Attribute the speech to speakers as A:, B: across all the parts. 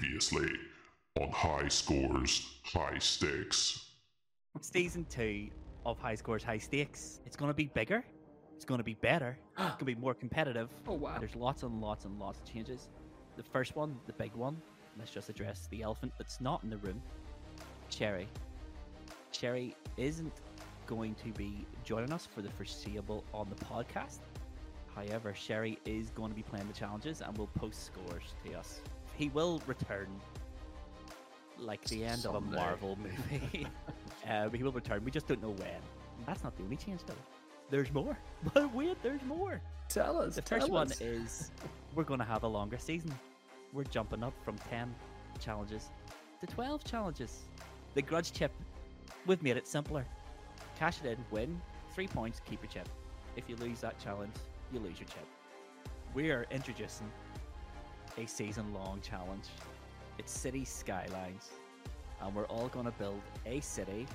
A: Previously on High Scores, High Stakes.
B: Season two of High Scores, High Stakes. It's going to be bigger. It's going to be better. It's going to be more competitive.
C: Oh wow.
B: There's lots and lots and lots of changes. The first one, the big one, let's just address the elephant that's not in the room. Cherry. Cherry isn't going to be joining us for the foreseeable on the podcast. However, Sherry is going to be playing the challenges and will post scores to us. He will return like the end of a Marvel movie. uh, he will return. We just don't know when. That's not the only change, though. There's more. But wait, there's more.
C: Tell us.
B: The first
C: tell
B: one is we're going to have a longer season. We're jumping up from 10 challenges to 12 challenges. The grudge chip, we've made it simpler. Cash it in, win, three points, keep your chip. If you lose that challenge, you lose your chip. We are introducing a season long challenge. It's City Skylines, and we're all going to build a city.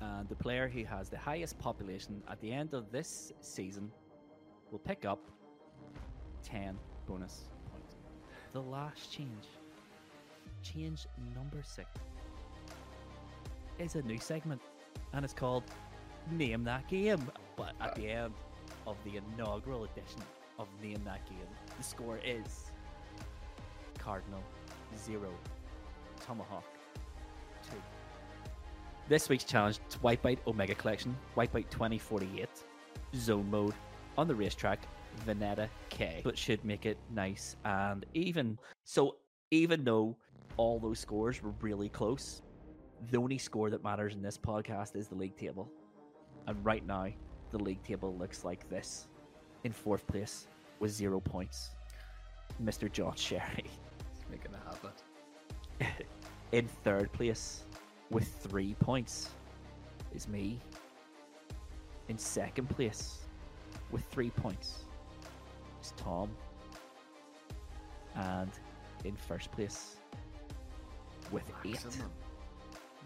B: And the player who has the highest population at the end of this season will pick up 10 bonus points. The last change, change number six, is a new segment, and it's called Name That Game. But at the end of the inaugural edition of Name That Game, the score is Cardinal 0, Tomahawk 2. This week's challenge is Wipeout Omega Collection, Wipeout 2048, Zone Mode, on the racetrack, Vineta K. But should make it nice and even. So even though all those scores were really close, the only score that matters in this podcast is the league table. And right now, the league table looks like this. In fourth place with zero points, Mr. John Sherry. In third place with three points is me. In second place with three points is Tom. And in first place with eight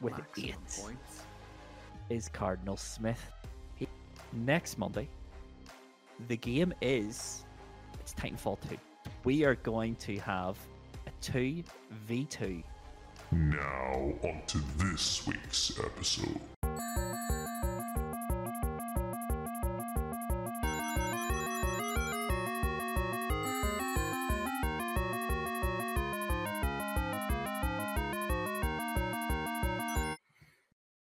B: with
C: maximum
B: eight
C: points.
B: is Cardinal Smith. He- Next Monday, the game is it's Titanfall 2. We are going to have 2v2
A: Now, on to this week's episode.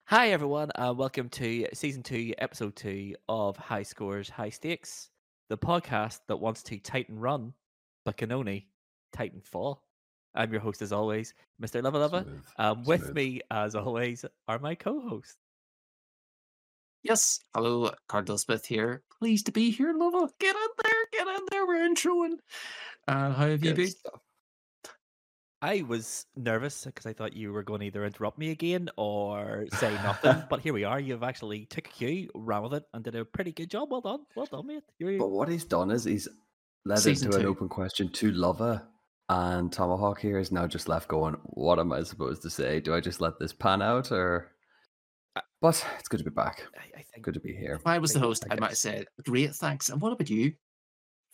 B: Hi, everyone, and welcome to season two, episode two of High Scores, High Stakes, the podcast that wants to Titan run, but can only Titan fall. I'm your host, as always, Mr. Lava Lava.
C: Smooth.
B: Um, with
C: Smooth.
B: me, as always, are my co hosts.
D: Yes. Hello, Cardinal Smith here. Pleased to be here, Luvva. Get in there, get in there. We're introing. Uh, how have you been?
C: stuff.
B: I was nervous because I thought you were going to either interrupt me again or say nothing, but here we are. You've actually took a cue, ran with it, and did a pretty good job. Well done, well done, mate. You're,
C: But what he's done is he's led
D: Season
C: into an open question to Luvva, and Tomahawk here is now just left going, What am I supposed to say? Do I just let this pan out or.
B: Uh,
C: But it's good to be back.
B: I, I think
C: Good to be here.
D: If I was the host,
C: I
D: I might have said, great, thanks. And what about you,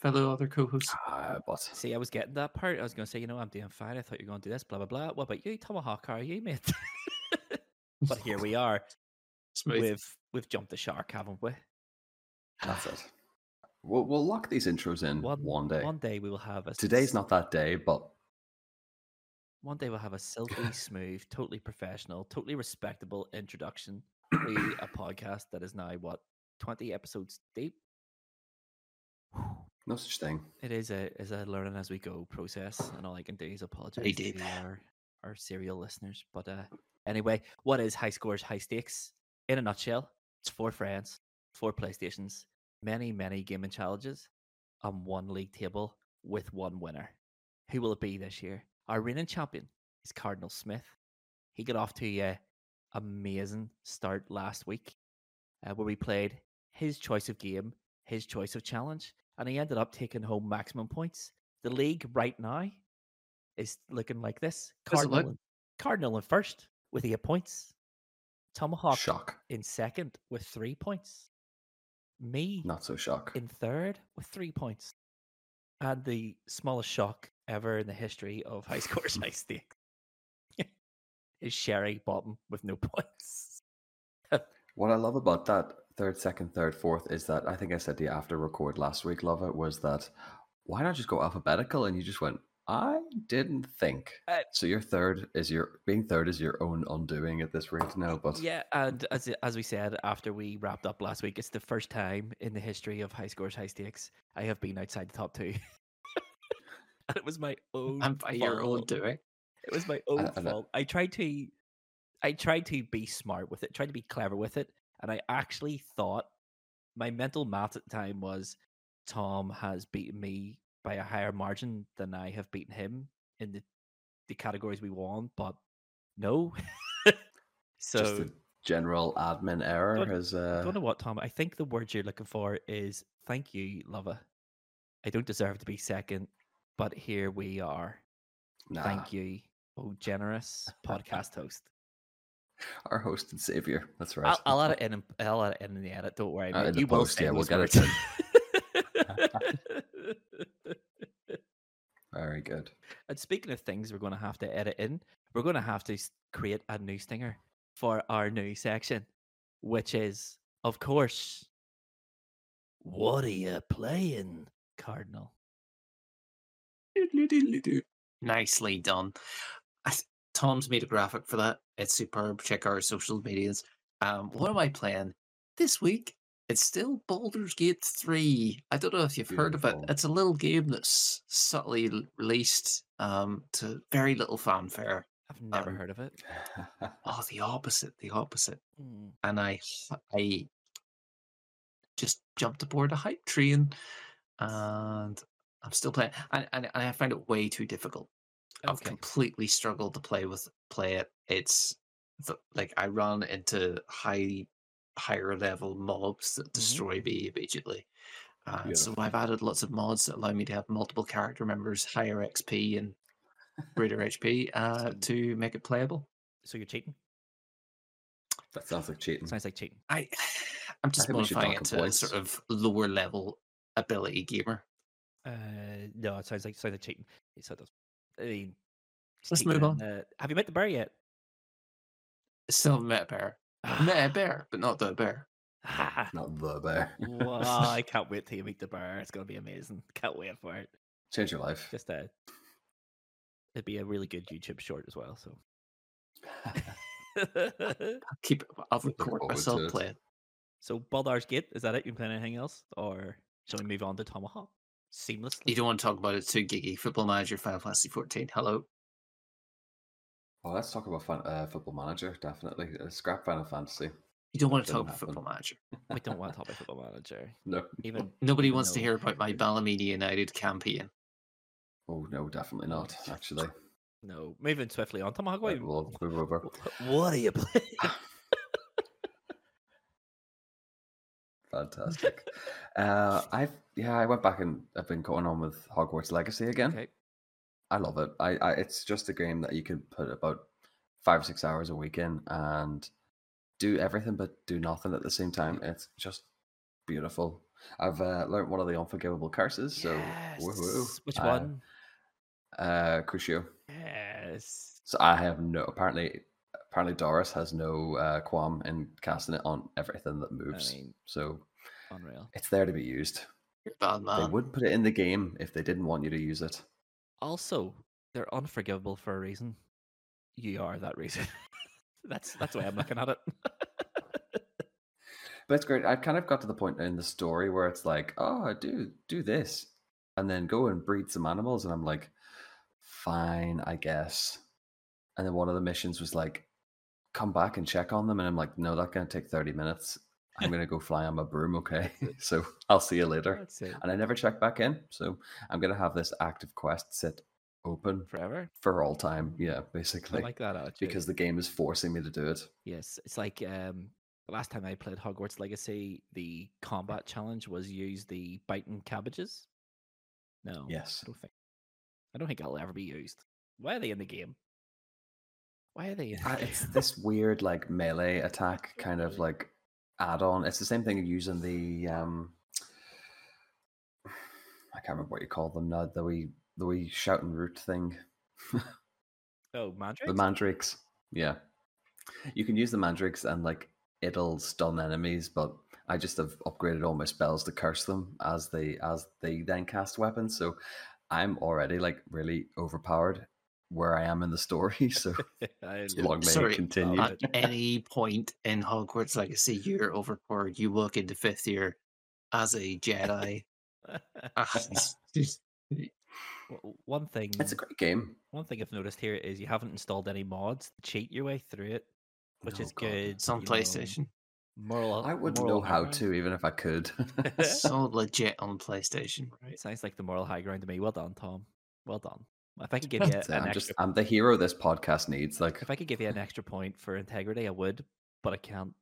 D: fellow other co hosts?
C: Uh, but
B: See, I was getting that part. I was going to say, you know, I'm doing fine. I thought you were going to do this, blah, blah, blah. What about you, Tomahawk? How are you, mate? but here we are.
D: Smooth.
B: We've, we've jumped the shark, haven't we?
C: that's it. We'll, we'll lock these intros in one, day.
B: One day we will have a.
C: Today's not that day, but
B: One day we'll have a silky smooth, totally professional, totally respectable introduction to a podcast that is now, what, 20 episodes deep?
C: no such thing.
B: It is a is a learning as we go process, and all I can do is apologize to our our serial listeners. But uh, anyway, what is high scores, high stakes? In a nutshell, it's four friends, four PlayStations, many many gaming challenges, on one league table with one winner. Who will it be this year? Our reigning champion is Cardinal Smith. He got off to a amazing start last week, uh, where we played his choice of game, his choice of challenge, and he ended up taking home maximum points. The league right now is looking like this: Cardinal, in, Cardinal in first with eight points, Tomahawk
C: Shock.
B: in second with three points, me
C: Not so shock.
B: in third with three points, and the smallest shock ever in the history of high scores, high stakes is Sherry bottom with no points.
C: What I love about that third, second, third, fourth is that I think I said to you after record last week, love it, was that why not just go alphabetical? And you just went, I didn't think.
B: Uh,
C: so your third is your being third is your own undoing at this rate now. But
B: Yeah, and as as we said after we wrapped up last week, it's the first time in the history of high scores, high stakes I have been outside the top two. and it was my own
D: I'm by your own
B: fault.
D: doing.
B: It was my own
C: and I-
B: fault. I tried to, I tried to be smart with it, tried to be clever with it, and I actually thought my mental math at the time was Tom has beaten me by a higher margin than I have beaten him in the the categories we won, but no. so
C: just a general admin error
B: Don't-
C: has
B: I
C: uh,
B: don't know what, Tom. I think the word you're looking for is thank you, Luvva. I don't deserve to be second, but here we are.
C: nah,
B: Thank you, oh generous podcast host.
C: our host and savior. That's right.
B: I'll, I'll add it in. and- I'll add it in the edit. Don't worry.
C: Uh,
B: you will
C: post, yeah, we'll get it
B: words.
C: Very good.
B: and speaking of things we're going to have to edit in, we're going to have to create a new stinger for our new section, which is, of course, what are you playing, Cardinal?
D: Nicely done. Tom's made a graphic for that. It's superb. Check our social medias. Um, what am I playing this week? It's still Baldur's Gate 3. I don't know if you've heard of it. It's a little game that's subtly released um, to very little fanfare.
B: I've never
D: Um,
B: heard of it.
D: Oh, the opposite, the opposite.
B: Mm.
D: And I, I just jumped aboard a hype train, and I'm still playing. And, and I find it way too difficult. I've completely struggled to play with play it. It's the, like I run into high higher level mobs that destroy me immediately. Uh, so I've added lots of mods that allow me to have multiple character members, higher XP and greater HP uh, to make it playable.
B: So you're cheating?
C: that sounds like cheating.
B: Sounds like cheating.
D: I I'm just
C: should
D: modifying it to a sort of lower level ability gamer.
B: Uh, no, it sounds like sounds like cheating. So it does. I mean,
D: Let's move
B: in, Uh, have you met the bear yet?
D: Still haven't met a bear. I've met a bear, but not the bear.
B: Ah,
C: Not the bear.
B: wow, I can't wait till you meet the bear. It's gonna be amazing. Can't wait for it.
C: Change your life.
B: Just uh, it'd be a really good YouTube short as well. So.
D: I'll keep it. I'll record myself
C: to it.
D: playing.
B: so Baldur's Gate is that it? You playing anything else, or shall we move on to Tomahawk seamlessly?
D: You don't want to talk about it too giggy. Football Manager, Final Fantasy 14. Hello.
C: Well, let's talk about fan, uh, Football Manager. Definitely, uh, scrap Final Fantasy.
D: You don't want to talk about
C: happen.
D: Football Manager.
B: we don't want to talk about Football Manager.
C: No.
B: Even
D: Nobody wants to hear about my Ballymena United campaign.
C: Oh no, definitely not. Actually,
B: No, moving swiftly on. Tomahawk,
C: Right,
B: what,
C: we'll move over.
B: what are you playing?
C: Fantastic. uh, I've yeah, I went back and I've been going on with Hogwarts Legacy again.
B: okay.
C: I love it. I, I it's just a game that you can put about five or six hours a week in and do everything but do nothing at the same time. It's just beautiful. I've uh, learned one of the unforgivable curses, so woohoo.
B: Yes. Which
C: Uh,
B: one?
C: Uh, Crucio.
B: Yes.
C: So I have no apparently apparently Doris has no uh, qualm in casting it on everything that moves.
B: mean-
C: so
B: Unreal.
C: it's there to be used.
D: You're a bad
C: They
D: man.
C: would put it in the game if they didn't want you to use it.
B: Also, they're unforgivable for a reason. You are that reason. that's that's way I'm looking at it.
C: But it's great. I've kind of got to the point in the story where it's like, oh, do do this, and then go and breed some animals, and I'm like, fine, I guess. And then one of the missions was like, come back and check on them, and I'm like, no, that's gonna take thirty minutes. I'm gonna go fly on my broom, okay? so I'll see you later. And I never check back in, so I'm gonna have this active quest sit open
B: Forever.
C: for all time. Yeah,
B: I
C: basically,
B: like that attitude.
C: because the game is forcing me to do it.
B: yes, it's like um the last time I played Hogwarts Legacy, the combat challenge was use the biting cabbages. No.
C: Yes.
B: I don't think I don't think it'll ever be used. Why are they in the game? Why are they in the
C: Uh,
B: game?
C: it's this weird like melee attack kind of like add-on. It's the same thing using the um I can't remember what you call them now. The wee the wee shouting root thing.
B: Oh, Mandrake.
C: The mandrakes. Yeah. You can use the mandrakes and like it'll stun enemies, but I just have upgraded all my spells to curse them as they as they then cast weapons. So I'm already like really overpowered where I am in the story. So
B: I
C: long
B: love
C: may it continue.
D: At any point in Hogwarts Legacy, you're overpowered. You walk into fifth year as a Jedi. Ah, it's just-
B: W- One thing.
C: it's a great game.
B: One thing I've noticed here is you haven't installed any mods to cheat your way through it, which
C: Oh,
B: is
C: God.
B: good.
D: It's on
B: you know,
D: PlayStation.
B: Moral.
C: I wouldn't
B: moral
C: know how
B: high
C: to even if I could.
B: ground.
D: So legit on PlayStation.
B: It sounds like the moral high ground to me. Well done, Tom. Well done. If I could give you an
C: I'm
B: extra,
C: just I'm the hero this podcast needs. Like
B: if I could give you an extra point for integrity, I would, but I can't.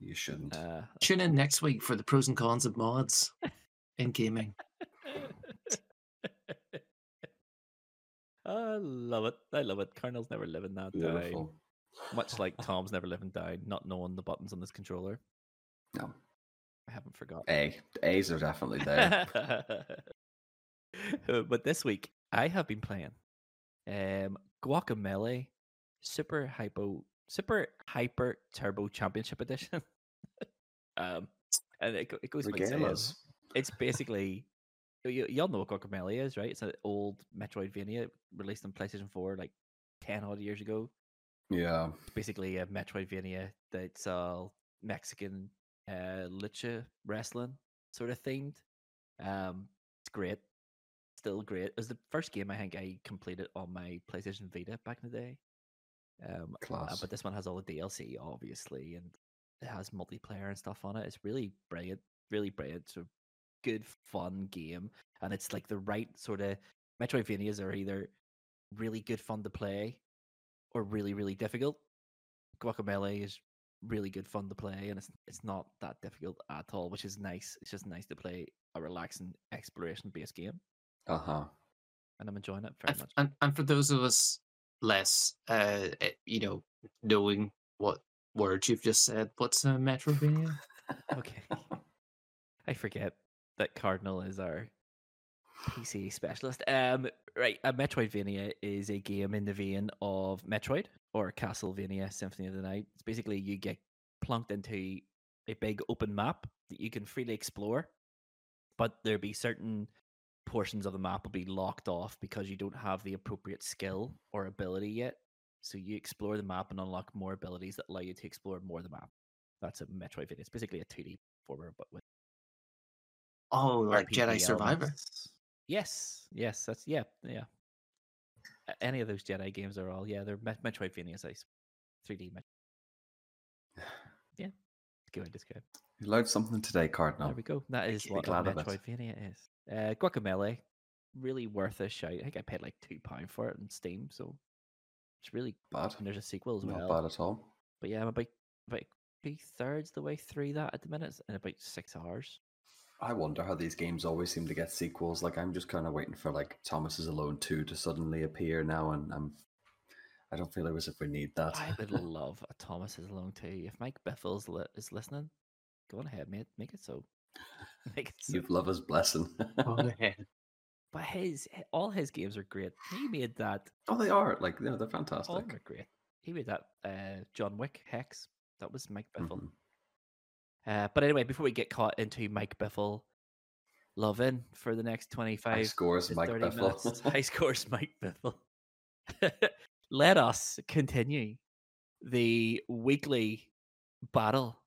C: you shouldn't.
B: Uh,
D: Tune in next week for the pros and cons of mods in gaming.
B: I love it. I love it. Colonel's never living that down. Much like Tom's never living down, not knowing the buttons on this controller.
C: No.
B: I haven't forgotten.
C: A. A's are definitely there.
B: But this week I have been playing um Guacamelee Super Hypo Super Hyper Turbo Championship Edition. um and it, it goes
C: Regalas.
B: it's basically you, y'all know what Guacamelee is, right? It's an old Metroidvania released on PlayStation 4 like 10 odd years ago.
C: Yeah.
B: It's basically a Metroidvania that's all Mexican uh, lucha wrestling sort of themed. Um, it's great, still great. It was the first game I think I completed on my PlayStation Vita back in the day. Um, uh,
C: Class.
B: but this one has all the DLC, obviously, and it has multiplayer and stuff on it. It's really brilliant, really brilliant. So good, fun game, and it's like the right sort of Metroidvanias are either really good fun to play or really, really difficult. Guacamelee is really good fun to play, and it's it's not that difficult at all, which is nice. It's just nice to play a relaxing exploration based game,
C: Uh huh.
B: and I'm enjoying it very
D: And,
B: much.
D: and, and for those of us less, uh, eh, you know, knowing what words you've just said, what's a Metrovania?
B: Okay, I forget that Cardinal is our PC specialist. Um, right, a Metroidvania is a game in the vein of Metroid or Castlevania Symphony of the Night. It's basically you get plunked into a big open map that you can freely explore, but there be certain portions of the map will be locked off because you don't have the appropriate skill or ability yet. So you explore the map and unlock more abilities that allow you to explore more of the map. That's a Metroidvania. It's basically a 2D former, but with
D: Oh, like Jedi
B: RPG
D: Survivor.
B: Yes, yes, that's yeah, yeah. Any of those Jedi games are all yeah, they're Met- Metroidvanias. I three D. Met- yeah, it's good. It's good.
C: You learned something today, Cardinal.
B: There we go. That is what a
C: glad.
B: Metroidvania is. Uh, Guacamelee, really worth a shout. I think I paid like two pound for it on Steam, so it's really.
C: Bad.
B: And there's a sequel as
C: Not
B: well.
C: Not bad at all.
B: But yeah, I'm about about two thirds the way through that at the minute, in about six hours.
C: I wonder how these games always seem to get sequels. Like I'm just kind of waiting for like Thomas is Alone two to suddenly appear now, and I'm. I don't feel as if we need that.
B: I would love a Thomas is alone two. If Mike Bithell's li- is listening, go on ahead, mate. Make it so.
C: You've love his blessing.
D: Go.
B: But his all his games are great. He made that.
C: oh, they are like you know, they're
B: All
C: fantastic.
B: are great. He made that. Uh, John Wick Hex. That was Mike Bithell.
C: Mhm.
B: Uh, but anyway, before we get caught into Mike Bithell loving for the next twenty five
C: scores, Mike
B: 30 minutes,
C: Bithell.
B: high scores, Mike Bithell. Let us continue the weekly battle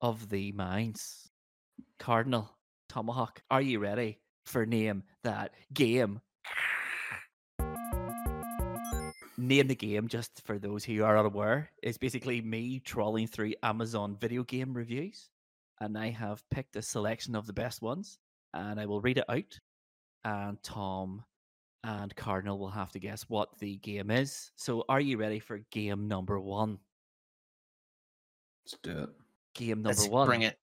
B: of the minds. Cardinal, Tomahawk, are you ready for name that game? Name the game, just for those who are unaware, is basically me trawling through Amazon video game reviews. And I have picked a selection of the best ones, and I will read it out. And Tom and Cardinal will have to guess what the game is. So, are you ready for game number one?
C: Let's do it.
B: Game number
D: Let's
B: one
D: bring it.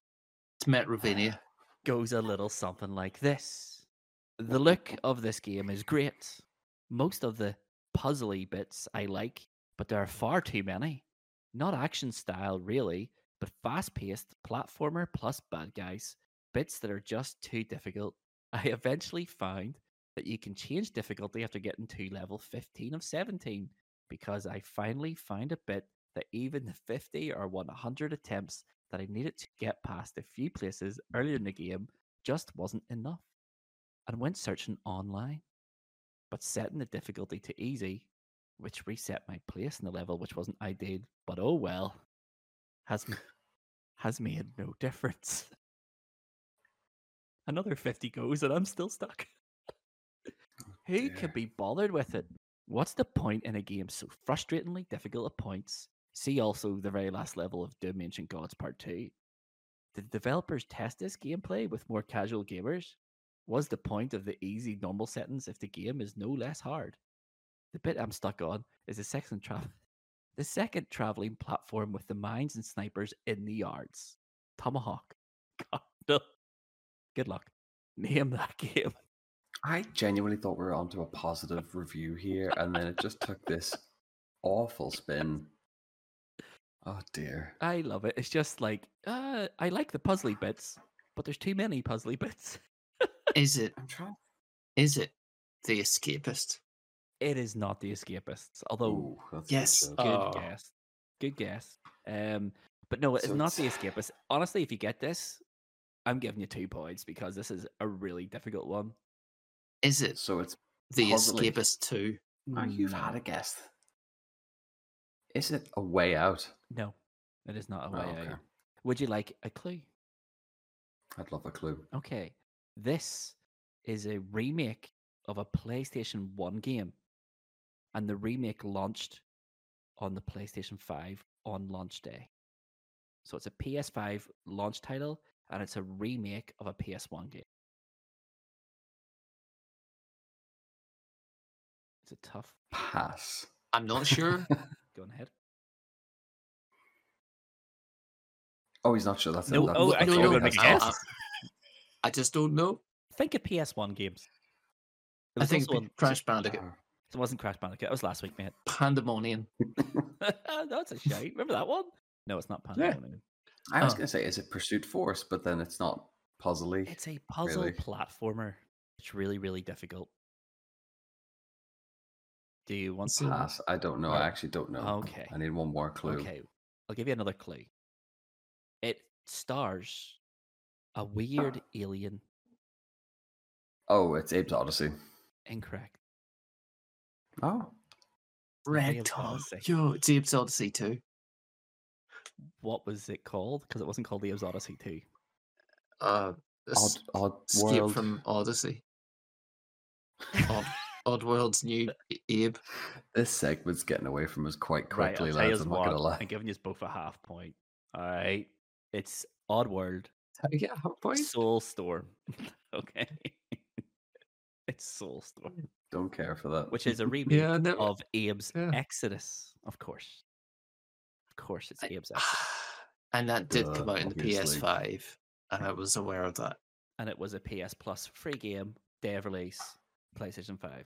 D: It's Metrovania.
B: goes a little something like this. The look of this game is great. Most of the puzzly bits I like, but there are far too many. Not action style, really, but fast paced platformer plus bad guys. Bits that are just too difficult. I eventually found that you can change difficulty after getting to level 15 of 17 because I finally find a bit that even the 50 or 100 attempts that I needed to get past a few places earlier in the game just wasn't enough and went searching online. But setting the difficulty to easy, which reset my place in the level, which wasn't ideal, but oh well, has has made no difference. Another 50 goes and I'm still stuck. Oh Who
C: dear.
B: can be bothered with it? What's the point in a game so frustratingly difficult at points? See also the very last level of Dimension Gods Part 2. Did developers test this gameplay with more casual gamers? Was the point of the easy normal settings if the game is no less hard? The bit I'm stuck on is the second the second traveling platform with the mines and snipers in the yards. Tomahawk. God, no. Good luck. Name that game.
C: I genuinely thought we were onto a positive review here, and then it just took this awful spin. Oh dear.
B: I love it. It's just like uh, I like the puzzly bits, but there's too many puzzly bits.
D: Is it?
C: I'm trying.
D: Is it the escapist?
B: It is not the escapists, although
C: Ooh, that's
D: yes,
C: good.
B: good
D: Oh.
B: guess, good guess. Um, but no, it's
C: So
B: not the
C: it's-
B: escapists. Honestly, if you get this, I'm giving you two points because this is a really difficult one.
D: Is it
C: So it's.
D: the
C: puzzly.
D: escapist two?
C: Oh, you've had a guess. Is it a way out?
B: No, it is not a
C: Oh,
B: way
C: okay.
B: out. Would you like a clue?
C: I'd love a clue.
B: Okay, this is a remake of a PlayStation 1 game, and the remake launched on the PlayStation 5 on launch day. So it's a PS5 launch title, and it's a remake of a PS1 game. It's a tough?
C: Pass.
D: I'm not sure.
B: Go on ahead.
C: Oh, he's not sure. That's it.
B: No,
C: That's
B: oh,
C: that's
B: actually,
C: all
B: you're
C: he
B: gonna
C: has
B: make
C: to
B: a
C: ask.
B: guess?
D: I just don't know.
B: Think of PS1 games. There
D: I think
B: also one-
D: Crash Bandicoot,
C: Oh,
B: it wasn't Crash Bandicoot. It was last week, mate.
D: Pandemonium.
B: That's a shame. Remember that one? No, it's not
C: Yeah.
B: Pandemonium.
C: I was
D: Oh.
C: going to say, is it Pursuit Force? But then it's not puzzly.
B: It's a puzzle
C: Really?
B: platformer. It's really, really difficult. Do you want
D: So-
B: to?
C: Pass. I don't know.
B: Oh,
C: I actually don't know.
B: okay.
C: I need one more clue.
B: Okay, I'll give you another clue. It stars a weird alien.
C: Oh, it's Abe's Oddysee.
B: Incorrect.
C: Oh,
D: Red
B: Abe's
D: Tom. Yo, it's Abe's Oddysee too.
B: What was it called? Because it wasn't called the Abe's Oddysee 2.
D: Uh,
C: Odd, odd
D: Escape
C: World.
D: from Odyssey. Odd, Odd World's new A- Abe.
C: This segment's getting away from us quite quickly,
B: I'll tell you
C: lads. I'm not going to lie.
B: I'm giving you both a half point. All right. It's Oddworld
D: How do you get a half point?
B: Soulstorm. okay. it's Soulstorm, mm,
C: Don't care for that.
B: which is a remake
D: Yeah, no.
B: of Abe's
D: Yeah.
B: Exodus, of course. Of course, it's
D: I-
B: Abe's Exodus.
D: and that did
C: Duh,
D: come out in the. PS5, and I was aware of that.
B: And it was a PS Plus free game, day of release, PlayStation 5.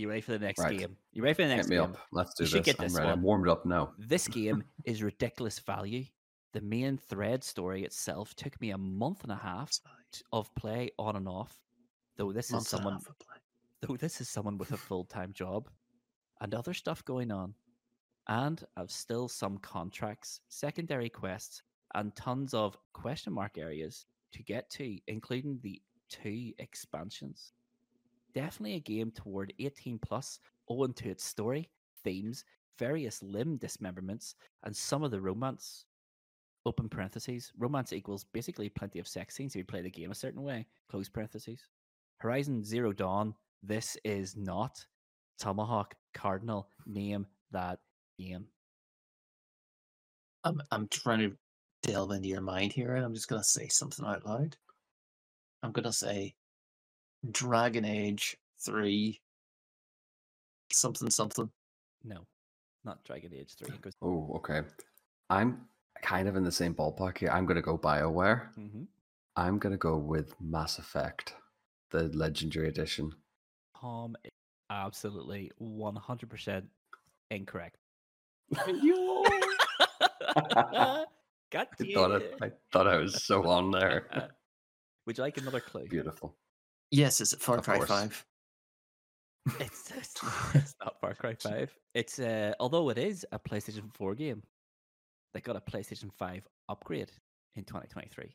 B: You ready for the next
C: Right.
B: game? You ready for the next
C: Get me
B: game?
C: up. Let's do
B: You should
C: this.
B: get
C: I'm
B: this
C: ready. I'm warmed up now.
B: This game is ridiculous value. The main thread story itself took me a month and a half of play on and off. Though this is
D: Month and a
B: someone
D: half of play.
B: though this is someone with a full-time job and other stuff going on. And I've still some contracts, secondary quests, and tons of question mark areas to get to, including the two expansions. Definitely a game toward 18 plus, owing to its story, themes, various limb dismemberments, and some of the romance. Open parentheses. Romance equals basically plenty of sex scenes if you play the game a certain way. Close parentheses. Horizon Zero Dawn. This is not Tomahawk Cardinal. Name that game.
D: I'm I'm trying to delve into your mind here, and I'm just gonna say something out loud. I'm gonna say Dragon Age Three. Something something.
B: No, not Dragon Age 3. It
C: Oh, okay. I'm kind of in the same ballpark here. I'm going to go BioWare.
B: Mhm.
C: I'm going to go with Mass Effect, the Legendary Edition.
B: Tom is absolutely 100% incorrect. Got
C: I
B: you.
C: thought, I, I thought I was so on there.
B: Would you like another clue?
C: Beautiful.
D: Yes, is it Far
C: Of
D: Cry
C: course.
D: Five?
B: It's, it's, it's not Far Cry 5. It's uh, although it is a PlayStation 4 game, they got a PlayStation 5 upgrade in 2023.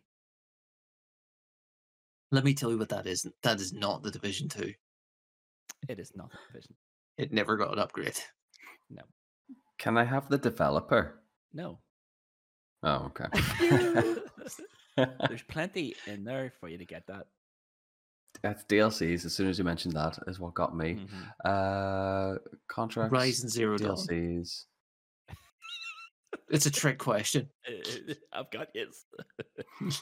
D: Let me tell you what that is. That is not the Division 2.
B: It is not a division.
D: It never got an upgrade. No.
C: Can I have the developer?
B: No.
C: Oh, okay.
B: There's plenty in there for you to get that.
C: That's DLCs. As soon as you mentioned that, is what got me.
B: Mhm.
C: Uh, contracts,
D: Horizon Zero
C: DLCs.
D: It's a trick question.
B: I've got yes.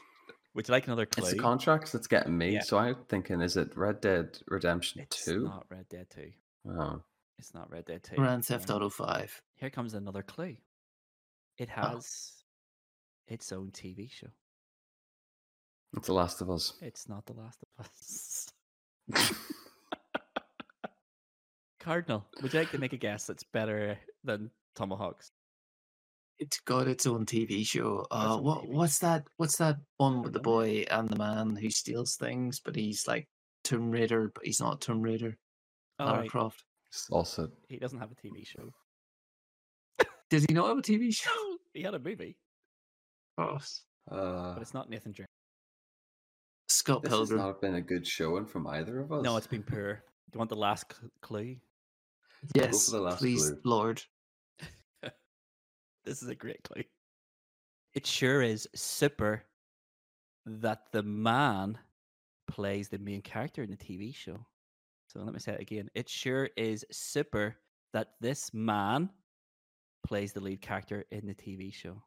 B: Would you like another clue?
C: It's the contracts that's getting me.
B: Yeah.
C: So I'm thinking, is it Red Dead Redemption
B: It's
C: Two?
B: not Red Dead 2.
C: Oh,
B: It's not Red Dead 2.
D: Grand Theft Auto 5.
B: Here comes another clue. It
D: Oh.
B: has its own TV show.
C: It's The Last of Us.
B: It's not The Last of Us. Cardinal, would you like to make a guess that's better than Tomahawks?
D: It's got its own TV show. Uh, what
B: TV.
D: what's that? What's that one with the boy and the man who steals things, but he's like Tomb Raider, but he's not Tomb Raider.
B: Oh,
D: Lara
B: right,
D: Croft.
C: It's also,
B: he doesn't have a TV show.
D: Did he not have a TV show?
B: He had a movie,
D: Oh,
C: uh,
B: but it's not Nathan Drake.
D: Scott
C: this has not been a good showing from either of us.
B: No, it's been poor. Do you want the last cl- clue?
D: Yes,
C: the last
D: please,
C: clue.
D: Lord.
B: This is a great clue. It sure is super that the man plays the main character in the TV show. So let me say it again. It sure is super that this man plays the lead character in the TV show.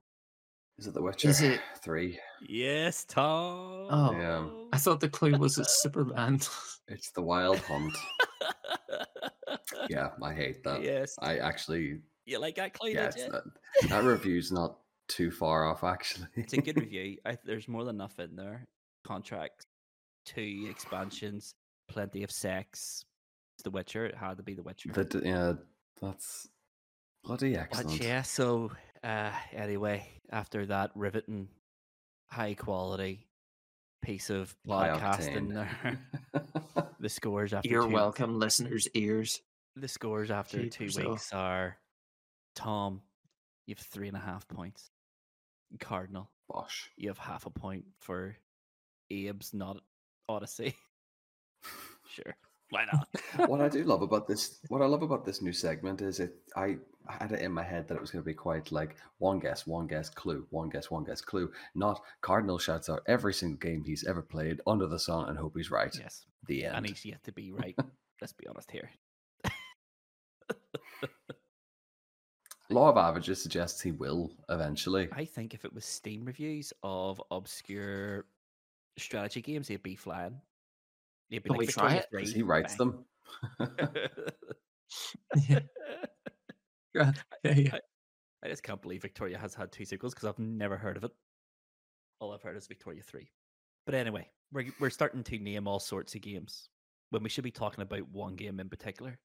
C: Is it The Witcher
D: Is it-
C: Three?
B: Yes, Tom.
D: Oh,
C: Yeah.
D: I thought the clue was it's Superman.
C: It's The Wild Hunt. yeah, I hate that.
B: yes.
C: I actually,
B: you like that clue,
C: yeah,
B: did
C: it's
B: you?
C: that, that review's not too far off, actually.
B: It's a good review. I, there's more than enough in there. Contracts, two expansions, plenty of sex. It's The Witcher. It had to be The Witcher.
C: The, yeah, that's bloody excellent.
B: But yeah, so uh, anyway, after that riveting, high quality piece of podcasting, there, the scores after
D: You're
B: two,
D: welcome, listeners' ears.
B: The scores after
D: Keep
B: two
D: yourself.
B: weeks are Tom, you have three and a half points. Cardinal,
C: Bosh.
B: you have half a point for Abe's not Odyssey. sure, why not?
C: what I do love about this, what I love about this new segment is it. I had it in my head that it was going to be quite like one guess, one guess, clue, one guess, one guess, clue. Not Cardinal shouts out every single game he's ever played under the sun and hope he's right.
B: yes,
C: The end.
B: and he's yet to be right. Let's be honest here.
C: Law of averages suggests he will eventually.
B: I think if it was Steam reviews of obscure strategy games, he'd be flying. He'd be
D: Can we try it?
B: 3,
C: Because he writes
B: bang.
C: them.
D: yeah, yeah, yeah.
B: I just can't believe Victoria has had two sequels because I've never heard of it. All I've heard is Victoria 3. But anyway, we're, we're starting to name all sorts of games when we should be talking about one game in particular,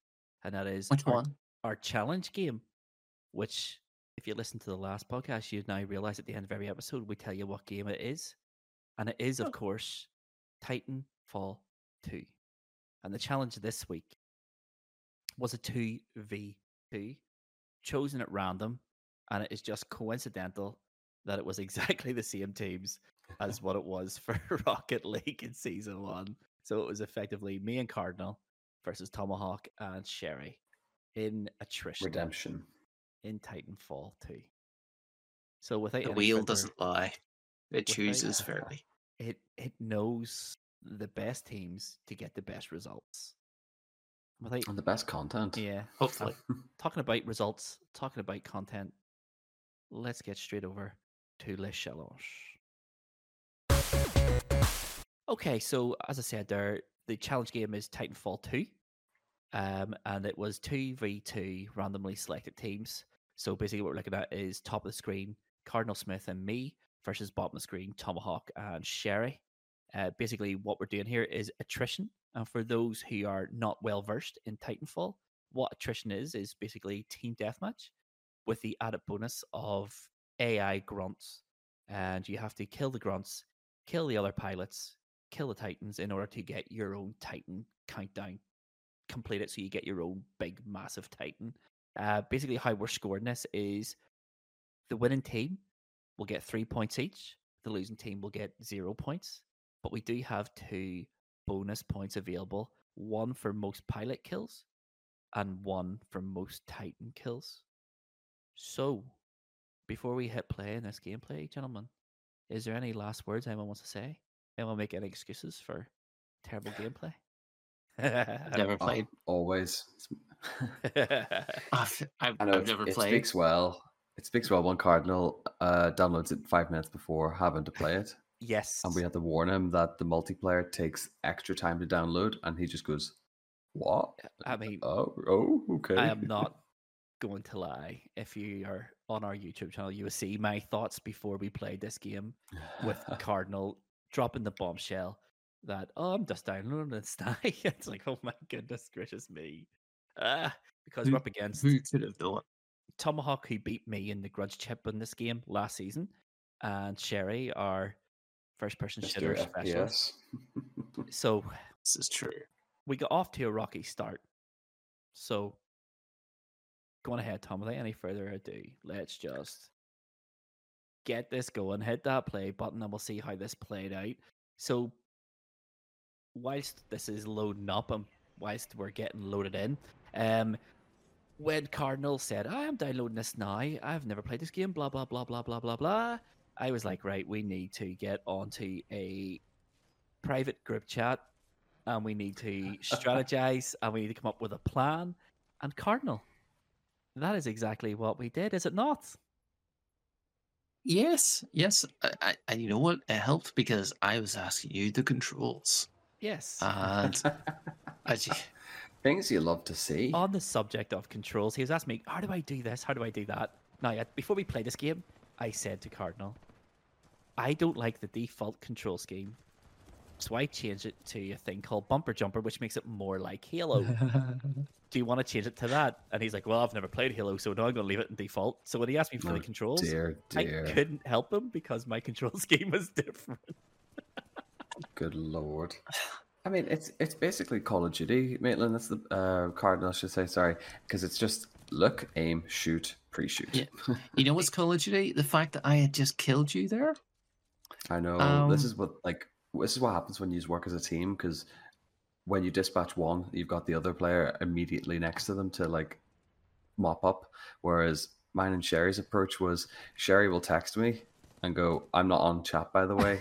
B: and that is
D: Which
B: our,
D: one?
B: our challenge game, which, if you listen to the last podcast, you'd now realize at the end of every episode, we tell you what game it is. And it is, of
D: Oh.
B: course, Titanfall 2. And the challenge this week was a 2v2 chosen at random. And it is just coincidental that it was exactly the same teams as what it was for Rocket League in season one. So it was effectively me and Cardinal versus Tomahawk and Sherry in attrition
C: Redemption.
B: in Titanfall 2. So without
D: The wheel
B: further-
D: doesn't lie. It chooses fairly.
B: it it knows the best teams to get the best results. Without
C: And the best content.
B: yeah,
D: Hopefully.
B: talking about results, talking about content, let's get straight over to Les Challenge. Okay, so as I said there, the challenge game is Titanfall 2. Um, and it was 2v2 randomly selected teams. So basically, what we're looking at is top of the screen, Cardinal Smith and me versus bottom of the screen, Tomahawk and Sherry. Uh, basically, what we're doing here is attrition. And for those who are not well versed in Titanfall, what attrition is is basically team deathmatch with the added bonus of AI grunts, and you have to kill the grunts, kill the other pilots, kill the titans in order to get your own titan countdown complete it so you get your own big, massive Titan. Uh, basically, how we're scoring this is the winning team will get three points each, the losing team will get zero points. But we do have two bonus points available one for most pilot kills and one for most Titan kills. So, before we hit play in this gameplay, gentlemen, is there any last words anyone wants to say? Anyone make any excuses for terrible gameplay?
D: Never played.
C: always.
D: I've, I've,
C: I know
D: I've never
C: it
D: played.
C: It speaks well. It speaks well when Cardinal uh, downloads it five minutes before having to play it,
B: yes.
C: and we had to warn him that the multiplayer takes extra time to download, and he just goes, "What?
B: I mean,
C: Oh, oh, okay."
B: I am not going to lie. If you are on our YouTube channel, you will see my thoughts before we played this game with Cardinal dropping the bombshell that oh, I'm just downloading this now. it's like, oh my goodness gracious me. Ah, because we're up against
D: Who could have done it?
B: Tomahawk, who beat me in the grudge chip in this game last season, and Sherry, our first person shooter specialist. So
D: This is true.
B: we got off to a rocky start. So, going ahead, Tom, without any further ado, let's just get this going. Hit that play button, and we'll see how this played out. So, whilst this is loading up and whilst we're getting loaded in, um, when Cardinal said, I am downloading this now, I've never played this game, blah, blah, blah, blah, blah, blah, blah, I was like, right, we need to get onto a private group chat and we need to strategize and we need to come up with a plan. And Cardinal, that is exactly what we did, is it not?
D: Yes, yes. I, I, and you know what? It helped because I was asking you the controls.
B: Yes.
D: And I, ju-
C: Things you love to see.
B: On the subject of controls, he was asking me, How do I do this? How do I do that? Now, before we play this game, I said to Cardinal, I don't like the default control scheme. So I changed it to a thing called Bumper Jumper, which makes it more like Halo. do you want to change it to that? And he's like, Well, I've never played Halo, so now I'm going to leave it in default. So when he asked me for
C: Oh,
B: the controls,
C: dear, dear.
B: I couldn't help him because my control scheme was different.
C: Good lord. I mean, it's it's basically Call of Duty, Maitland. That's the uh, Cardinal, I should say. Sorry, because it's just look, aim, shoot, pre-shoot.
D: Yeah. you know what's Call of Duty? The fact that I had just killed you there.
C: I know
D: Um,
C: this is what like this is what happens when you work as a team because when you dispatch one, you've got the other player immediately next to them to like mop up. Whereas mine and Sherry's approach was Sherry will text me and go, "I'm not on chat, by the way,"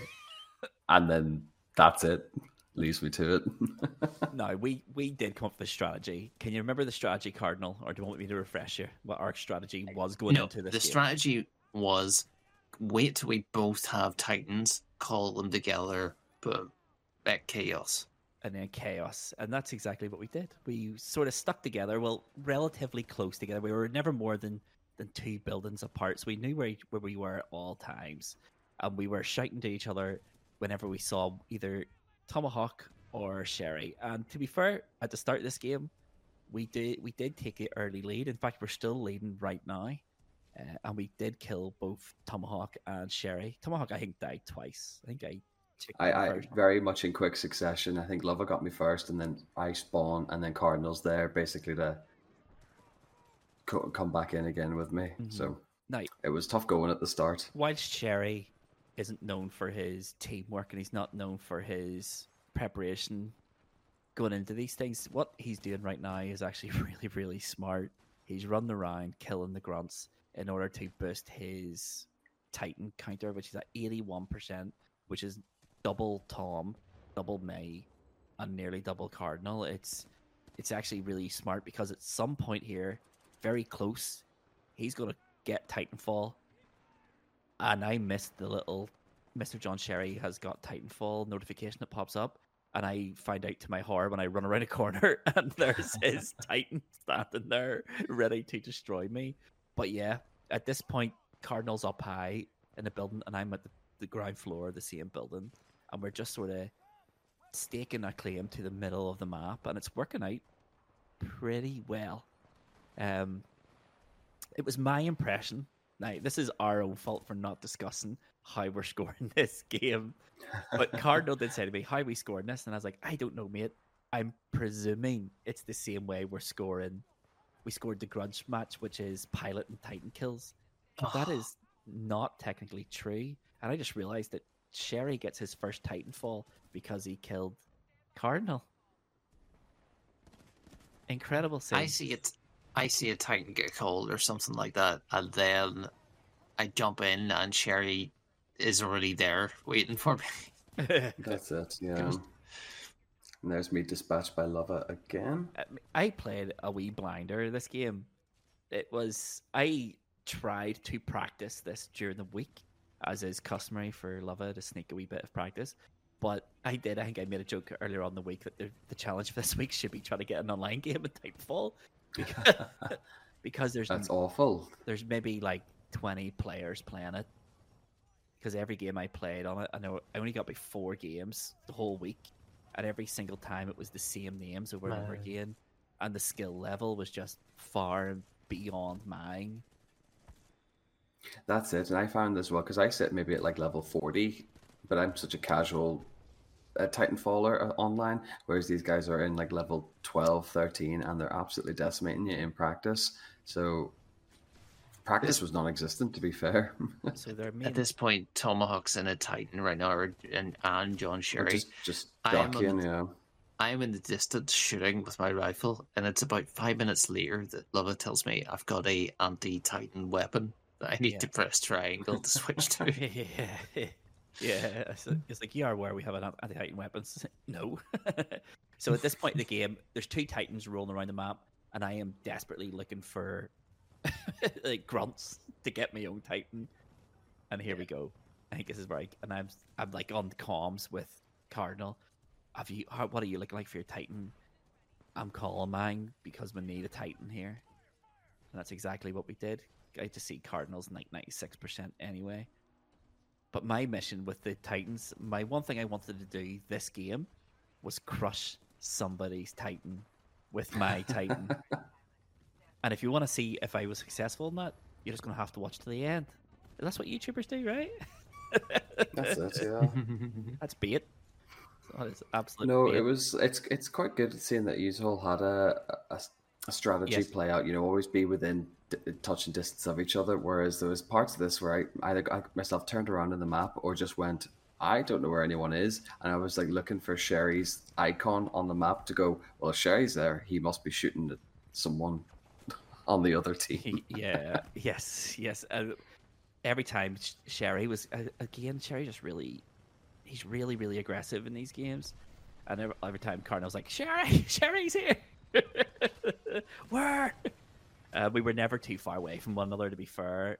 C: and then that's it. Leaves me to it.
B: no, we we did come up with a strategy. Can you remember the strategy, Cardinal, or do you want me to refresh you what our strategy was going
D: no,
B: into this?
D: the
B: game?
D: strategy was wait till we both have Titans, call them together, boom, back chaos.
B: and then chaos, and that's exactly what we did. We sort of stuck together, well, relatively close together. We were never more than than two buildings apart, so we knew where where we were at all times, and we were shouting to each other whenever we saw either Tomahawk or Sherry. And to be fair, at the start of this game, we did we did take an early lead. In fact, we're still leading right now. Uh, and we did kill both Tomahawk and Sherry. Tomahawk, I think, died twice. I think I.
C: I, I very much in quick succession. I think Luvva got me first, and then I spawn, and then Cardinals there basically to co- come back in again with me.
B: Mhm.
C: So
B: Now,
C: it was tough going at the start.
B: whilst Sherry isn't known for his teamwork and he's not known for his preparation going into these things, what he's doing right now is actually really, really smart. He's running around killing the grunts in order to boost his Titan counter, which is at 81%, which is double Tom, double May, and nearly double Cardinal. It's it's actually really smart because at some point here, very close, he's gonna get Titanfall and I missed the little Mr. John Sherry has got Titanfall notification that pops up, and I find out to my horror when I run around a corner and there's his Titan standing there ready to destroy me. But yeah, at this point, Cardinal's up high in the building, and I'm at the, the ground floor of the same building, and we're just sort of staking a claim to the middle of the map, and it's working out pretty well. Um, it was my impression. Now, this is our own fault for not discussing how we're scoring this game. But Cardinal did say to me, How are we scoring this? And I was like, I don't know, mate. I'm presuming it's the same way we're scoring. We scored the grudge match, which is pilot and titan kills. But that
D: Oh.
B: is not technically true. And I just realized that Sherry gets his first Titanfall because he killed Cardinal. Incredible scene.
D: I see it. I see a Titan get cold or something like that, and then I jump in and Sherry is already there waiting for me.
C: That's it. Yeah. And there's me dispatched by Luvva again.
B: Uh, I played a wee blinder this game. It was I tried to practice this during the week, as is customary for Luvva to sneak a wee bit of practice. But I did. I think I made a joke earlier on in the week that the, the challenge for this week should be trying to get an online game at Titanfall because, because there's
C: That's awful.
B: there's maybe like 20 players playing it. Because every game I played on it, I know I only got by four games the whole week, and every single time it was the same names over and over
D: Man.
B: again, and the skill level was just far beyond mine.
C: That's it. And I found as well because I sit maybe at like level 40, but I'm such a casual uh, Titanfaller uh, online, whereas these guys are in like level 12, 13, and they're absolutely decimating you in practice. So practice was non existent, to be fair.
B: So they're main,
D: At this point, Tomahawk's and a Titan right now, or, and, and John Sherry.
C: just just
D: I am
C: duck in, yeah.
D: I'm in the distance shooting with my rifle, and it's about five minutes later that Luvva tells me I've got a anti-Titan weapon that I need
B: Yeah.
D: to press triangle to switch to.
B: yeah, yeah. It's, it's like you are aware we have an anti-titan weapons. No. so at this point in the game, there's two titans rolling around the map, and I am desperately looking for like grunts to get my own titan. And here we go. I think this is right. And I'm I'm like on comms with Cardinal. Have you? How, what are you looking like for your titan? I'm calling mine because we need a titan here. And that's exactly what we did. I to see Cardinals like ninety six percent anyway. But my mission with the Titans, my one thing I wanted to do this game was crush somebody's Titan with my Titan. And if you want to see if I was successful in that, you're just gonna have to watch to the end. That's what YouTubers do, right?
C: That's it, yeah.
B: That's bait. That is absolute
C: No,
B: bait.
C: it was. It's it's quite good seeing that you all had a, a, a strategy
B: Yes.
C: play out. You know, always be within d- touch and distance of each other. Whereas there was parts of this where I either I myself turned around in the map or just went. I don't know where anyone is, and I was like looking for Sherry's icon on the map to go. Well, if Sherry's there, he must be shooting at someone on the other team.
B: Yeah, yes, yes. Uh, every time Sherry was uh, again, Sherry just really, he's really, really aggressive in these games. And every, every time Cardinal's like, Sherry, Sherry's here. Where? Uh, we were never too far away from one another, to be fair.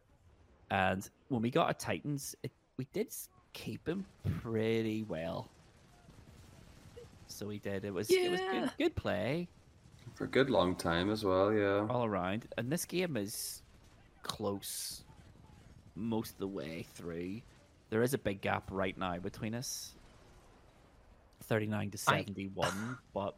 B: And when we got a Titans, it, we did keep him pretty well. So we did. It was it was good, good play
C: for a good long time as well. Yeah,
B: all around. And this game is close most of the way through. There is a big gap right now between us. 39 to
D: I-
B: 71, but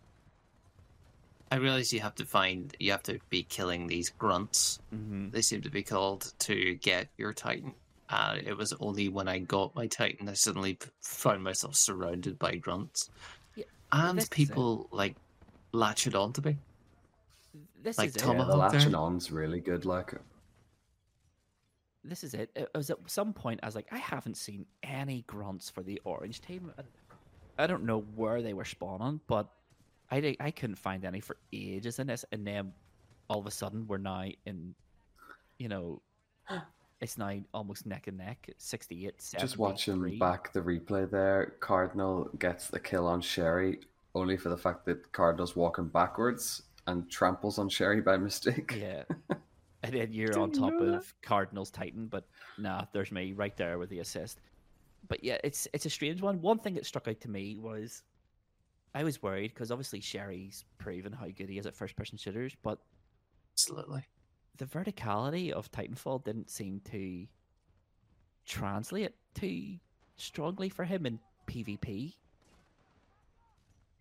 D: I realize you have to find, you have to be killing these grunts.
B: mhm.
D: They seem to be called to get your Titan. Uh, it was only when I got my Titan I suddenly found myself surrounded by grunts,
B: Yeah,
D: and
B: this is it.
D: people like latch it onto me.
B: This
D: Like
B: is it.
C: yeah. The
D: Tomahawk
C: latching on's really good. Like, uh,
B: This is it. It was at some point I was like, I haven't seen any grunts for the orange team. I don't know where they were spawning, but I I couldn't find any for ages in this. And then all of a sudden we're now in, you know, it's now almost neck and neck. 68,
C: just watching
B: 73.
C: back the replay there, Cardinal gets the kill on Sherry only for the fact that Cardinal's walking backwards and tramples on Sherry by mistake.
B: Yeah. And then you're on top of Cardinals Titan, but nah, there's me right there with the assist. But yeah, it's it's a strange one. One thing that struck out to me was I was worried because obviously Sherry's proven how good he is at first person shooters, but
D: Absolutely.
B: the verticality of Titanfall didn't seem to translate too strongly for him in PvP.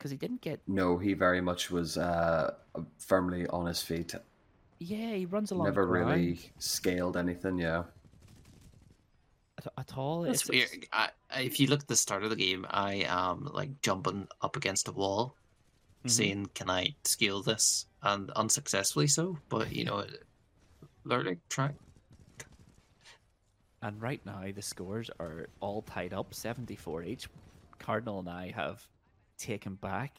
B: Because he didn't get
C: No, he very much was uh, firmly on his feet.
B: yeah, he runs along
C: Never
B: the
C: really scaled anything. Yeah,
B: at, at all.
D: That's
B: It's- it's-
D: weird. I, I- if you look at the start of the game, I am like jumping up against a wall, seeing can I scale this, and unsuccessfully so. But you know, learning track.
B: And right now, the scores are all tied up 74 each. Cardinal and I have taken back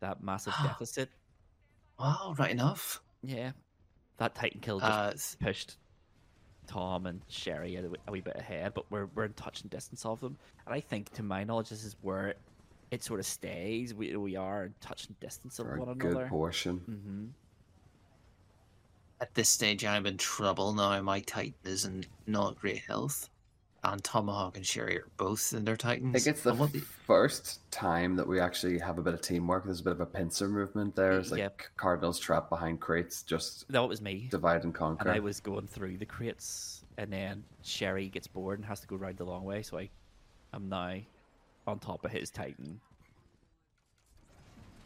B: that massive deficit.
D: Wow, right enough.
B: Yeah. That Titan kill just
D: Uh,
B: pushed Tom and Sherry a, wee- a wee bit ahead, but we're, we're in touch and distance of them. And I think, to my knowledge, this is where it sort of stays. We, we are in touch and distance of
C: For a
B: one
C: good
B: another.
C: portion.
B: hmm
D: At this stage, I'm in trouble now. My Titan is in not great health, and Tomahawk and Sherry are both in their Titans.
C: I think it's the first time that we actually have a bit of teamwork. There's a bit of a pincer movement there. It's like
B: Yep.
C: Cardinals trapped behind crates, just
B: That was me.
C: divide and conquer.
B: And I was going through the crates, and then Sherry gets bored and has to go round the long way, so I am now on top of his Titan.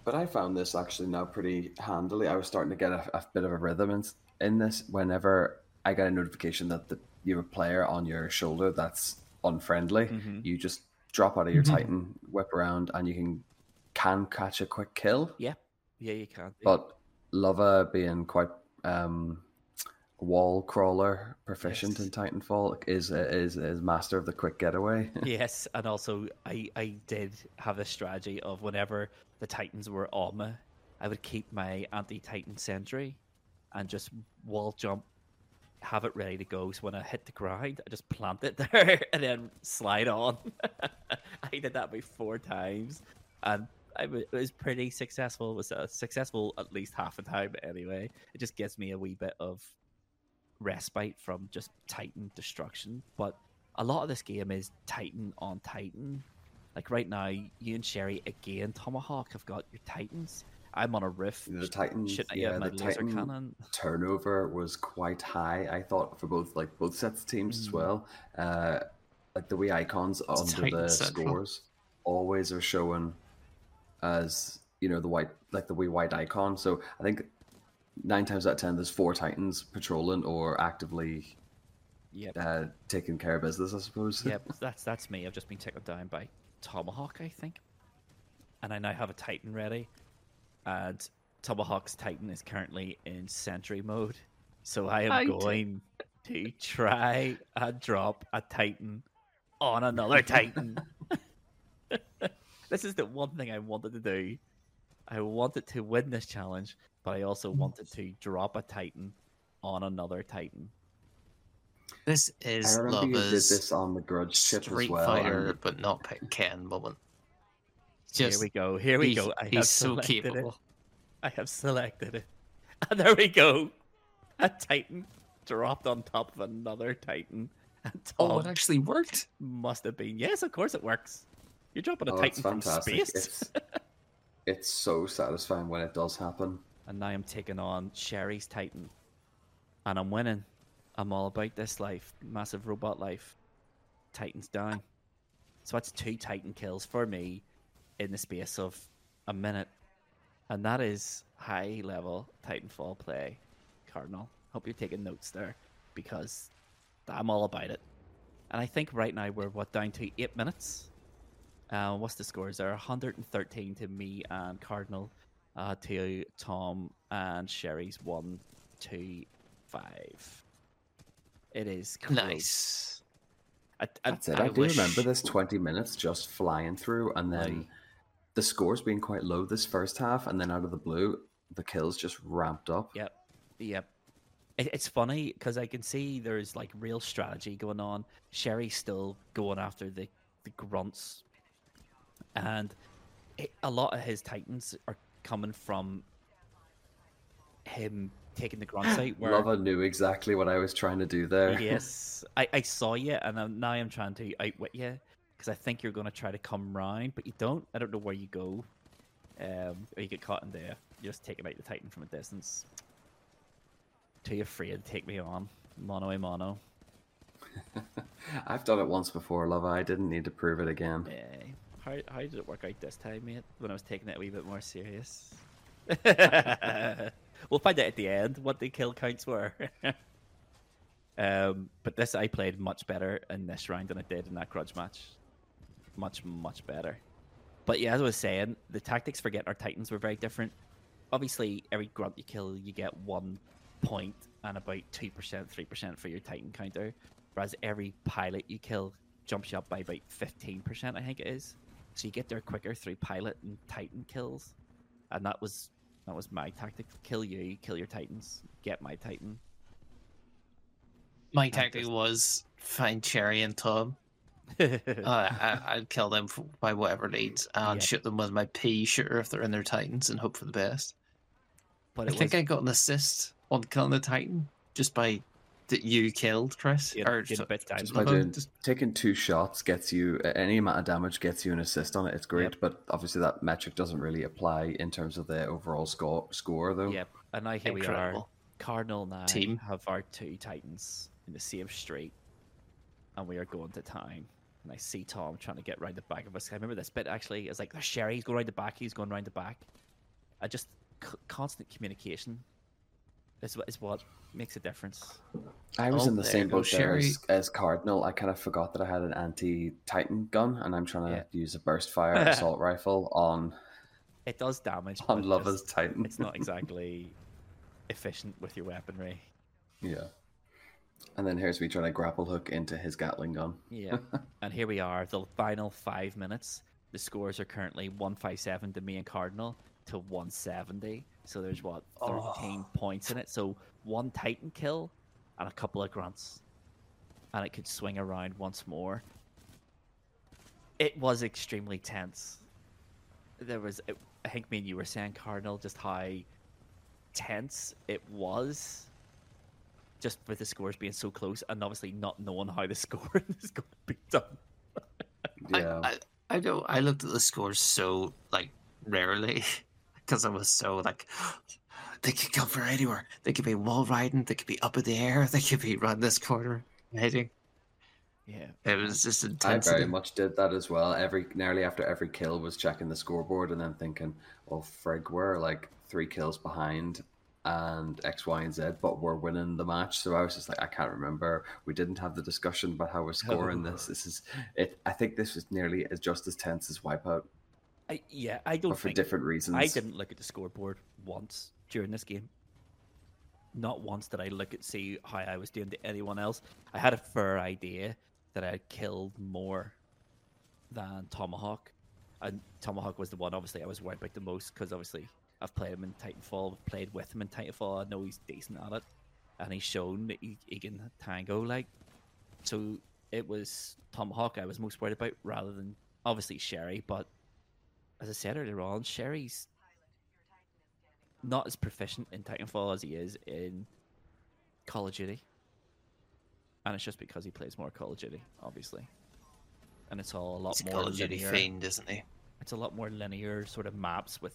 C: But I found this actually now pretty handily. I was starting to get a, a bit of a rhythm in, in this. Whenever I got a notification that the, you have a player on your shoulder that's unfriendly,
B: Mhm.
C: you just drop out of your
D: Mhm.
C: Titan, whip around, and you can can catch a quick kill.
B: Yeah, yeah, you can.
C: But Luvva being quite um, wall crawler proficient
B: Yes.
C: in Titanfall is is is master of the quick getaway.
B: yes, and also I I did have a strategy of whenever the Titans were on me, I would keep my anti-Titan sentry and just wall jump, have it ready to go. So when I hit the ground, I just plant it there and then slide on. I did that about four times, and it was pretty successful. It was uh, successful at least half the time anyway. It just gives me a wee bit of respite from just Titan destruction. But a lot of this game is Titan on Titan. Like right now, you and Sherry again, Tomahawk have got your Titans. I'm on a roof.
C: The Titans,
B: at
C: yeah, the Titan
B: cannon.
C: turnover was quite high. I thought for both like both sets of teams as
B: Mhm.
C: well. Uh, like the way icons under
D: Titan
C: the
D: Central.
C: scores always are showing as you know the white like the way white icon. So I think nine times out of ten, there's four Titans patrolling or actively
B: Yep.
C: uh, taking care of business. I suppose.
B: yep, that's that's me. I've just been taken down by Tomahawk, I think, and I now have a Titan ready, and Tomahawk's Titan is currently in Sentry mode, so I am
D: Titan.
B: going to try and drop a Titan on another Titan. this is the one thing I wanted to do. I wanted to win this challenge, but I also mm. wanted to drop a Titan on another Titan.
D: This is
C: I remember you did
D: Luvva's
C: this on the Grudge ship as well.
D: Fighter,
C: and
D: but not Pick Ken moment.
B: Here we go. Here we go. I have
D: he's so
B: selected it. I have selected it. And there we go. A Titan dropped on top of another Titan. And Tom
D: Oh, it actually worked.
B: must have been. Yes, of course it works. You're dropping a
C: oh,
B: Titan from space.
C: It's it's so satisfying when it does happen.
B: And now I'm taking on Sherry's Titan. And I'm winning. I'm all about this life. Massive robot life. Titan's down. So that's two Titan kills for me in the space of a minute. And that is high level Titanfall play, Cardinal. Hope you're taking notes there because I'm all about it. And I think right now we're what down to eight minutes. Uh, what's the scores there? 113 to me and Cardinal, uh, to Tom and Sherry's one, two, five. It is close.
D: Nice.
B: I, I,
C: That's it.
D: I
C: I, do
D: wish-
C: remember this 20 minutes just flying through, and then
B: Aye.
C: The scores being quite low this first half, and then out of the blue, the kills just ramped up.
B: Yep. Yep. It, it's funny because I can see there's like real strategy going on. Sherry's still going after the, the grunts. And it, a lot of his titans are coming from him taking the grunts out. Where,
C: Luvva knew exactly what I was trying to do there.
B: yes, I, I saw you, and I'm, now I'm trying to outwit you because I think you're going to try to come round, but you don't. I don't know where you go. Um, or you get caught in there. You're just taking out the Titan from a distance. Too afraid to take me on, mono a mono.
C: I've done it once before, love. I didn't need to prove it again.
B: Eh, how how did it work out this time, mate? When I was taking it a wee bit more serious. we'll find out at the end what the kill counts were. um, but this I played much better in this round than I did in that grudge match. Much much better. But yeah, as I was saying, the tactics for getting our titans were very different. Obviously, every grunt you kill, you get one point and about two percent, three percent for your titan counter. Whereas every pilot you kill jumps you up by about fifteen percent, I think it is. So you get there quicker through pilot and titan kills, and that was that was my tactic: kill you, kill your titans, get my titan.
D: My tactic was find Sherry and Tom. Uh, I, I'd kill them f- by whatever needs and
B: Yeah.
D: shoot them with my pea shooter if they're in their Titans and hope for the best.
B: but
D: I think
B: was,
D: I got an assist on killing the Titan just by that you killed Chris.
B: Yeah,
D: or
B: did
D: so-
B: bit time.
D: just
C: By
D: by
C: doing,
D: just-
C: taking two shots gets you any amount of damage gets you an assist on it. It's great,
B: Yep.
C: but obviously that metric doesn't really apply in terms of the overall score. Score though.
B: Yep, and now here we are. Cardinal and I
D: Team.
B: have our two titans in the same street, and we are going to town. And I see Tom trying to get round the back of us. I remember this bit actually. It's like there's Sherry. He's going round the back. He's going round the back. I just c- constant communication is what is what makes a difference.
C: I was
D: Oh,
C: in the same boat there as,
D: Sherry.
C: as Cardinal. I kind of forgot that I had an anti-Titan gun, and I'm trying to
B: Yeah.
C: use a burst fire assault rifle on
B: It does damage.
C: on
B: but
C: Luvva's
B: just-
C: Titan.
B: It's not exactly efficient with your weaponry.
C: yeah. And then here's me trying to grapple hook into his Gatling gun.
B: Yeah. and here we are, the final five minutes. The scores are currently 157 to me and Cardinal to 170. So there's what, 13 points in it. So one Titan kill and a couple of grunts. And it could swing around once more. It was extremely tense. There was, I think me and you were saying, Cardinal, just how tense it was just with the scores being so close and obviously not knowing how the scoring is going to be done.
C: Yeah.
D: I, I, I know I looked at the scores so like rarely because I was so like they could come from anywhere. They could be wall riding, they could be up in the air, they could be around this corner hitting.
B: Yeah.
D: It was just intense.
C: I
D: intense.
C: very much did that as well. Every nearly after every kill was checking the scoreboard and then thinking, "Well, frig, we're like three kills behind, and X, Y, and Z, but we're winning the match." So I was just like, I can't remember. We didn't have the discussion about how we're scoring this. This is it. I think this was nearly as just as tense as Wipeout,
B: I, yeah, I don't
C: for
B: think
C: different reasons.
B: I didn't look at the scoreboard once during this game. Not once did I look at see how I was doing to anyone else. I had a fair idea that I had killed more than Tomahawk, and Tomahawk was the one obviously I was worried about the most because obviously I've played him in Titanfall, I've played with him in Titanfall. I know he's decent at it, and he's shown that he, he can tango like. So it was Tomahawk I was most worried about rather than obviously Sherry, but as I said earlier on, Sherry's not as proficient in Titanfall as he is in Call of Duty. And it's just because he plays more Call of Duty, obviously. And it's all a lot
D: a
B: more
D: Call of Duty
B: linear.
D: fiend, isn't he?
B: It's a lot more linear sort of maps with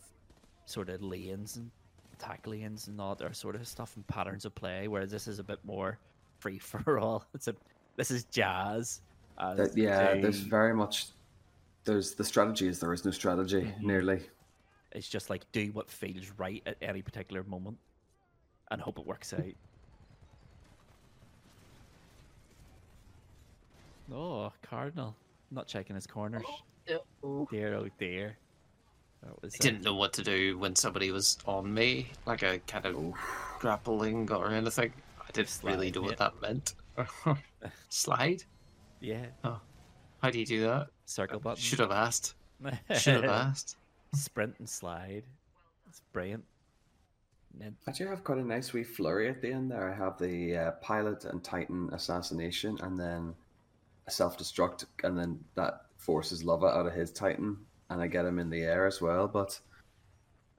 B: sort of lanes and attack lanes and all that sort of stuff and patterns of play. Whereas this is a bit more free for all. It's a this is jazz. as
C: That- yeah, there's very much. There's the strategy is there is no strategy
B: Mm-hmm.
C: nearly.
B: It's just like do what feels right at any particular moment and hope it works out. Oh, Cardinal. Not checking his corners. Dear, oh dear. That was
D: I didn't know what to do when somebody was on me, like a kind of grappling or anything. I didn't really
B: Slide,
D: know what
B: yeah.
D: that meant. Slide?
B: Yeah.
D: How do you do that?
B: Circle button.
D: Should have asked. Should have asked.
B: Sprint and slide. It's brilliant. And
C: I do have quite a nice wee flurry at the end there. I have the uh, pilot and Titan assassination, and then a self destruct, and then that forces Lava out of his Titan, and I get him in the air as well. But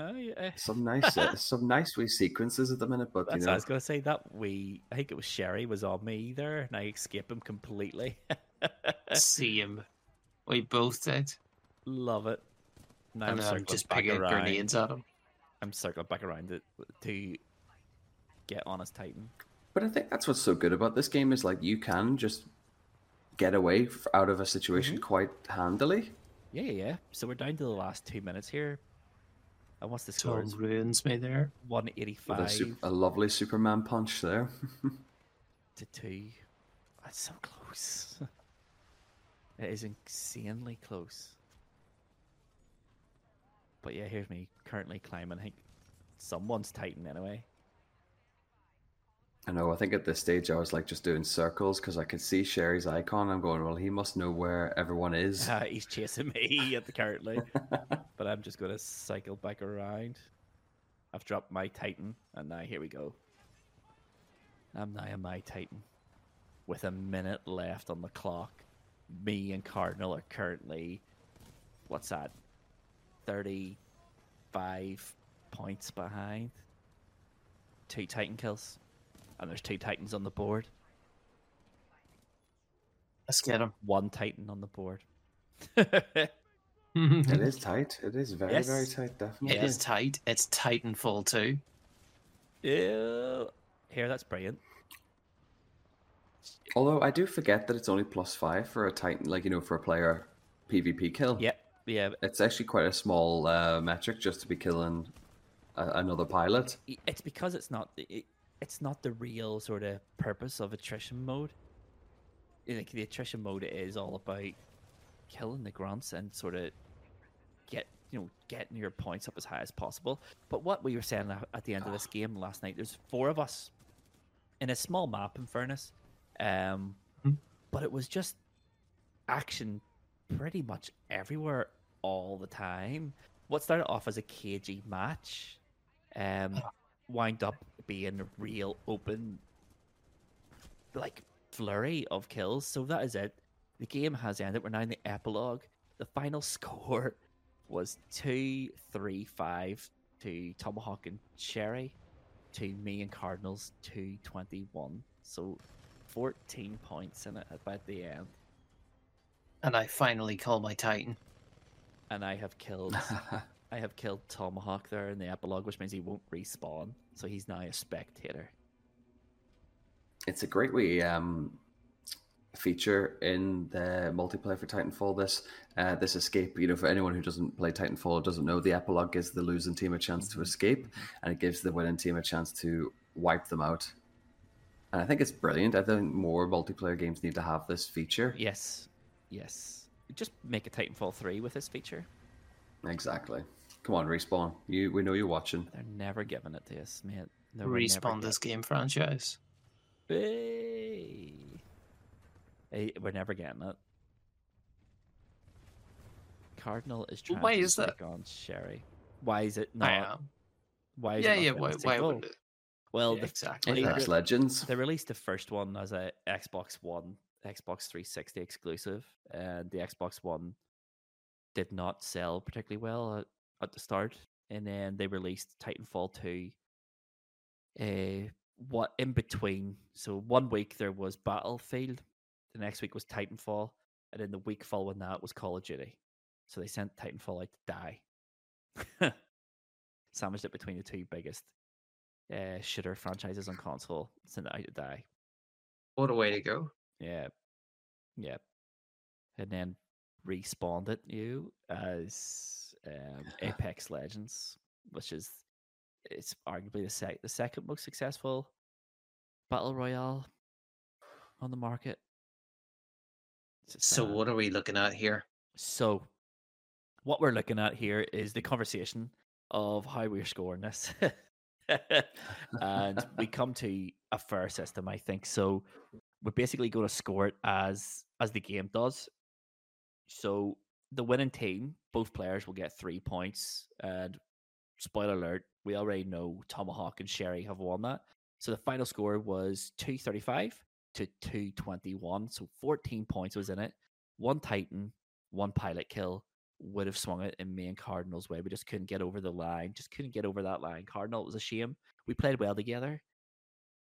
B: Oh, yeah.
C: some nice, uh, some nice wee sequences at the minute. But
B: That's
C: you
B: what I was going to say. That we, I think it was Sherry was on me there, and I escape him completely.
D: See him. We both did.
B: Love it. Now
D: and
B: I'm
D: I'm just
B: back
D: picking
B: around.
D: grenades at him.
B: I'm circling back around it to get on his Titan.
C: but I think that's what's so good about this game is like you can just get away out of a situation
B: Mm-hmm.
C: quite handily.
B: Yeah, yeah, yeah. So we're down to the last two minutes here. And what's the score?
D: Tom
B: It's
D: ruins me there.
B: 185
C: a, sup- a lovely Superman punch there.
B: to 2. That's so close. it is insanely close. But yeah, here's me currently climbing. I think someone's Titan anyway.
C: I know. I think at this stage I was like just doing circles because I could see Sherry's icon. I'm going, well, he must know where everyone is.
B: Uh, he's chasing me at the currently, but I'm just gonna cycle back around. I've dropped my Titan, and now here we go. I'm now my Titan, with a minute left on the clock. Me and Cardinal are currently, what's that, thirty-five points behind. Two Titan kills, and there's two Titans on the board.
D: Let's get him.
B: One Titan on the board.
C: it is tight. It is very, very
B: Yes.
C: tight, definitely.
D: It is tight. It's Titanfall 2.
B: Ew. Here, that's brilliant.
C: Although I do forget that it's only plus five for a Titan, like, you know, for a player PvP kill.
B: Yep. Yeah.
C: It's actually quite a small uh, metric just to be killing a- another pilot.
B: It's because it's not. It, it's not the real sort of purpose of attrition mode. Like the attrition mode is all about killing the grunts and sort of get you know getting your points up as high as possible. But what we were saying at- the end of this game last night, there's four of us in a small map. In fairness, um,
D: Mhm.
B: but it was just action pretty much everywhere all the time. What started off as a cagey match, um, wind up being a real open, like flurry of kills. So that is it. The game has ended. We're now in the epilogue. The final score was two, three, five to Tomahawk and Sherry, to me and Cardinals two twenty one. So fourteen points in it at by the end.
D: And I finally call my Titan.
B: and I have killed I have killed Tomahawk there in the epilogue, which means he won't respawn, so he's now a spectator.
C: it's a great wee um, feature in the multiplayer for Titanfall. This uh, this escape, you know, for anyone who doesn't play Titanfall or doesn't know, the epilogue gives the losing team a chance to escape, and it gives the winning team a chance to wipe them out. And I think it's brilliant. I think more multiplayer games need to have this feature.
B: Yes, yes. Just make a Titanfall three with this feature.
C: Exactly. Come on, respawn. You, we know you're watching.
B: They're never giving it to us, mate. They will
D: Respawn this game franchise.
B: Hey. Hey, we're never getting it. Cardinal is trying
D: why
B: to
D: is that?
B: on Sherry. Why is it
D: I
B: not?
D: am.
B: Why is
D: Yeah,
B: it not
D: yeah. Why, why would it?
B: Well,
D: Yeah,
B: the
D: exactly.
B: they-
C: Apex Legends.
B: They released the first one as a Xbox One, Xbox 360 exclusive, and the Xbox One did not sell particularly well uh, at, the start. And then they released Titanfall 2. Uh, what in between? So one week there was Battlefield, the next week was Titanfall, and then the week following that was Call of Duty. So they sent Titanfall out to die. Sandwiched it between the two biggest uh, shooter franchises on console. Sent it out to die.
D: What a way to go.
B: Yeah. Yeah. And then respawned it you as um, Apex Legends, which is it's arguably the sec- the second most successful battle royale on the market.
D: So
B: uh,
D: what are we looking at here?
B: so what we're looking at here is the conversation of how we're scoring this. and we come to a fair system, I think. So we're basically going to score it as as the game does. So the winning team, both players will get three points. And spoiler alert, we already know Tomahawk and Sherry have won that. So the final score was 235 to 221. So 14 points was in it. One Titan, one pilot kill would have swung it in me and Cardinal's way. We just couldn't get over the line. Just couldn't get over that line. Cardinal, it was a shame. We played well together,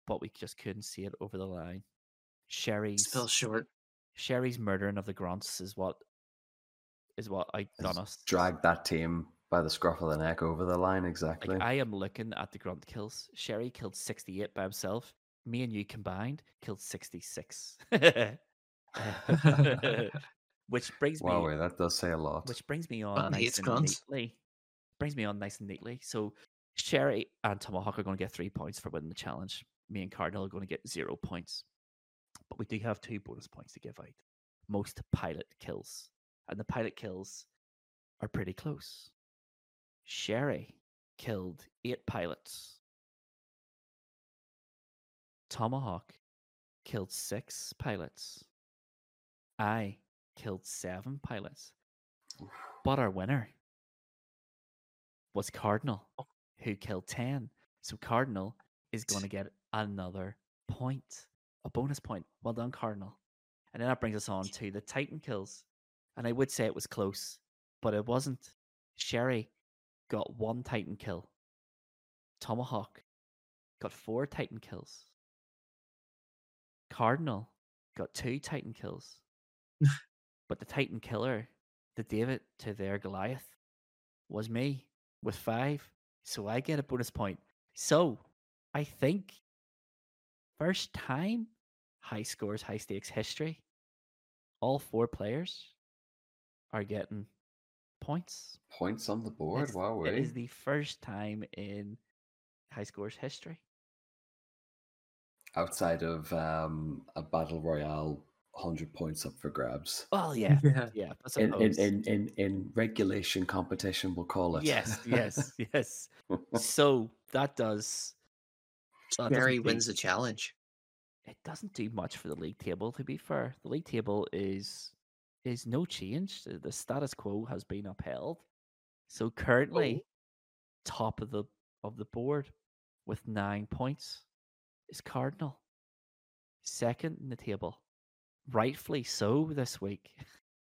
B: but we just couldn't see it over the line. Sherry's
D: Still short.
B: Sherry's murdering of the grunts is what is what outdone us.
C: Drag that team by the scruff of the neck over the line. Exactly.
B: Like I am looking at the grunt kills. Sherry killed 68 by himself. Me and you combined killed 66. which brings me
C: wow, that does say a lot.
B: which brings me on
D: Well,
B: nice and
D: grunts.
B: neatly. Brings me on nice and neatly. So Sherry and Tomahawk are going to get three points for winning the challenge. Me and Cardinal are going to get zero points. But we do have two bonus points to give out. Most pilot kills. And the pilot kills are pretty close. Sherry killed eight pilots. Tomahawk killed six pilots. I killed seven pilots. But our winner was Cardinal, oh. who killed 10. So Cardinal is going to get another point, a bonus point. Well done, Cardinal. And then that brings us on to the Titan kills. And I would say it was close, but it wasn't. Sherry got one Titan kill. Tomahawk got four Titan kills. Cardinal got two Titan kills. but the Titan killer that gave it to their Goliath was me with five. So I get a bonus point. So I think first time high scores, high stakes history. All four players are getting points.
C: Points on the board.
B: It's-
C: wow,
B: It
C: eh?
B: the first time in high scores history.
C: outside of um, a battle royale, hundred points up for grabs.
B: Well, yeah,
D: Yeah.
B: yeah. I
C: In, in, in, in, in regulation competition, we'll call it.
B: yes, yes, yes. So that does. that doesn't
D: wins the challenge.
B: It doesn't do much for the league table. To be fair, the league table is is no change. The, the status quo has been upheld. So currently, top of the of the board with nine points is Cardinal. Second in the table, rightfully so this week,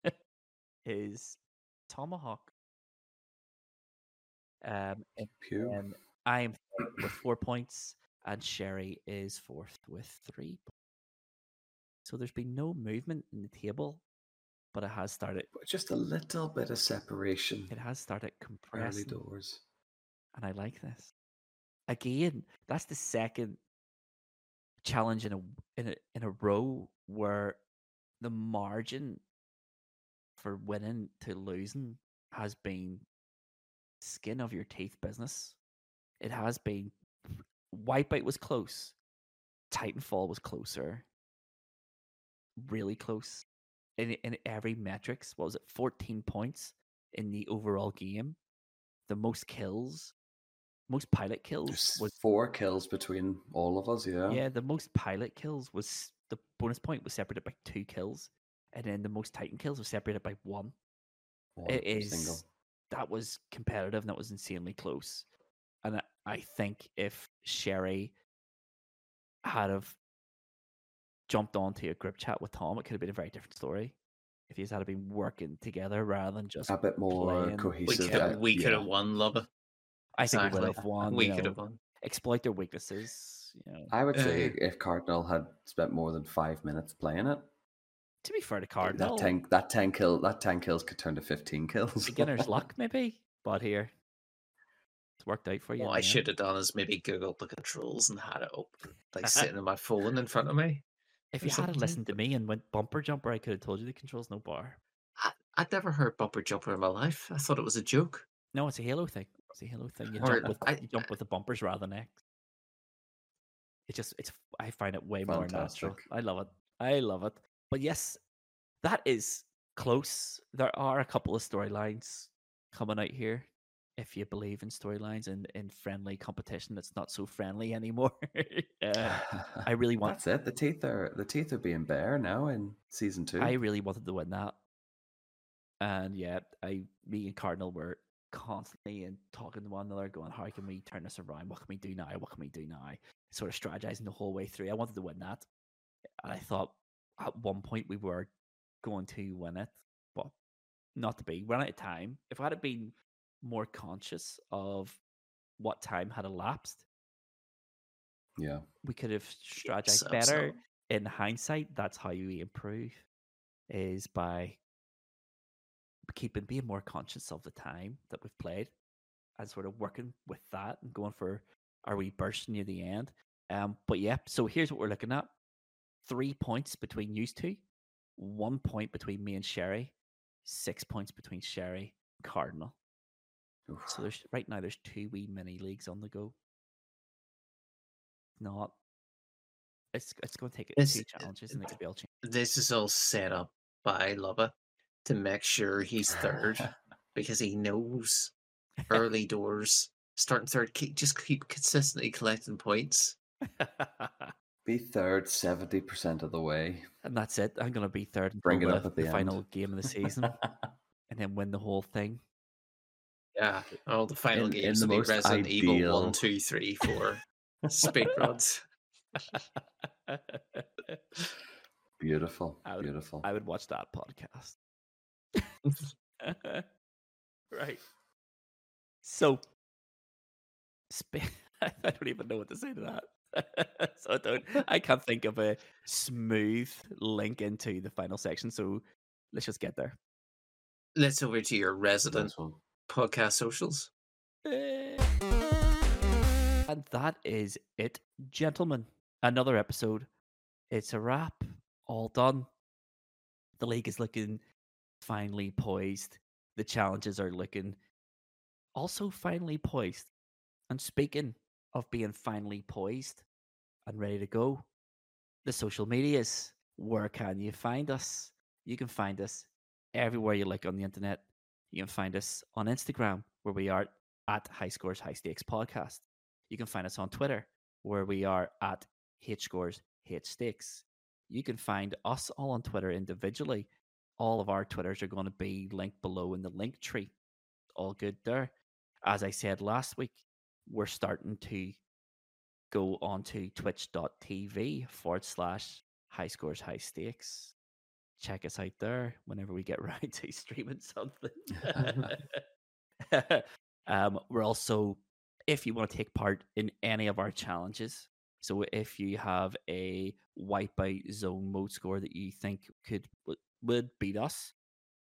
B: is Tomahawk. Um, and then I am with four points, and Sherry is fourth with three. So there's been no movement in the table, but it has started.
C: But just a little bit of separation.
B: It has started
C: Early
B: compressing,
C: doors.
B: and I like this. Again, that's the second challenge in a in a in a row where the margin for winning to losing has been skin of your teeth business. It has been Wipeout was close. Titanfall was closer. Really close. In in every metrics, what was it? 14 points in the overall game. The most kills. Most pilot kills
C: There's
B: was
C: four kills between all of us, yeah.
B: yeah, the most pilot kills was the bonus point was separated by two kills, and then the most Titan kills was separated by one.
C: One
B: It is
C: single.
B: that was competitive and that was insanely close. And I, I think if Sherry had have jumped onto a group chat with Tom, it could have been a very different story. If he's had been working together rather than just
C: A bit more
B: playing-
D: We
C: cohesive.
D: could
C: uh,
D: we could
C: yeah.
D: have won, love.
B: I think we
D: Exactly.
B: would have won.
D: We could
B: know,
D: have won.
B: exploit their weaknesses. You know,
C: I would say
D: Uh,
C: if Cardinal had spent more than five minutes playing it,
B: to be fair to Cardinal,
C: that ten that ten kill that ten kills could turn to fifteen kills.
B: beginner's luck maybe, but here it's worked out for you. in
D: What
B: the
D: I should have done is maybe Googled the controls and had it up, like sitting on my phone in front of me.
B: If you had
D: something.
B: listened to me and went bumper jumper, I could have told you the controls no bar.
D: I, I'd never heard bumper jumper in my life. I thought it was a joke.
B: No, it's a Halo thing. It's a Halo thing. You
D: Or
B: jump with
D: I-
B: you jump with the bumpers rather than X. It just it's I find it way more natural. I love it. I love it. But yes, that is close. There are a couple of storylines coming out here. If you believe in storylines and in friendly competition that's not so friendly anymore. uh, I really want
C: That's it. The teeth are the teeth are being bare now in season two.
B: I really wanted to win that. And yeah, I me and Cardinal were constantly and talking to one another, going, How can we turn this around? What can we do now? What can we do now? Sort of strategizing the whole way through. I wanted to win that. And I thought at one point we were going to win it, but not to be. We're out of time. If I had been more conscious of what time had elapsed,
C: yeah.
B: we could have strategized
D: So-
B: better
D: so-
B: in hindsight, that's how we improve is by keeping being more conscious of the time that we've played and sort of working with that and going for are we bursting near the end. Um, but yeah, so here's what we're looking at: three points between you two, one point between me and Sherry, six points between Sherry and Cardinal.
C: Oof.
B: So there's right now there's two wee mini leagues on the go. Not. It's it's going to take
D: This-
B: two challenges and it could be all changed.
D: This is all set up by Luvva to make sure he's third because he knows early doors, starting third, keep, just keep consistently collecting points.
C: Be third 70% of the way.
B: and that's it. I'm gonna be third until
C: Bring it
B: the,
C: up at the end.
B: final game of the season, and then win the whole thing.
D: Yeah, all the final
C: In- in
D: games
C: the
D: will be
C: most
D: Resident Evil
C: ideal-
D: 1, 2, 3, 4 speedruns.
C: Beautiful.
B: I would-
C: Beautiful.
B: I would watch that podcast. right. So, sp- I don't even know what to say to that. so I don't. I can't think of a smooth link into the final section. So let's just get there.
D: Let's over to your resident
C: Nice one.
D: Podcast socials.
B: Eh. And that is it, gentlemen. Another episode. It's a wrap. All done. The league is looking finally poised. The challenges are looking also finally poised. And speaking of being finally poised and ready to go, the social medias. Where can you find us? You can find us everywhere you like on the internet. You can find us on Instagram, where we are at High Scores High Stakes Podcast. You can find us on Twitter, where we are at H Scores H Stakes. You can find us all on Twitter individually. All of our Twitters are going to be linked below in the Linktree. All good there. As I said last week, we're starting to go onto twitch.tv forward slash high scores high stakes. Check us out there whenever we get around to streaming something. um, we're also, if you want to take part in any of our challenges, so if you have a wipeout zone mode score that you think could would- would beat us,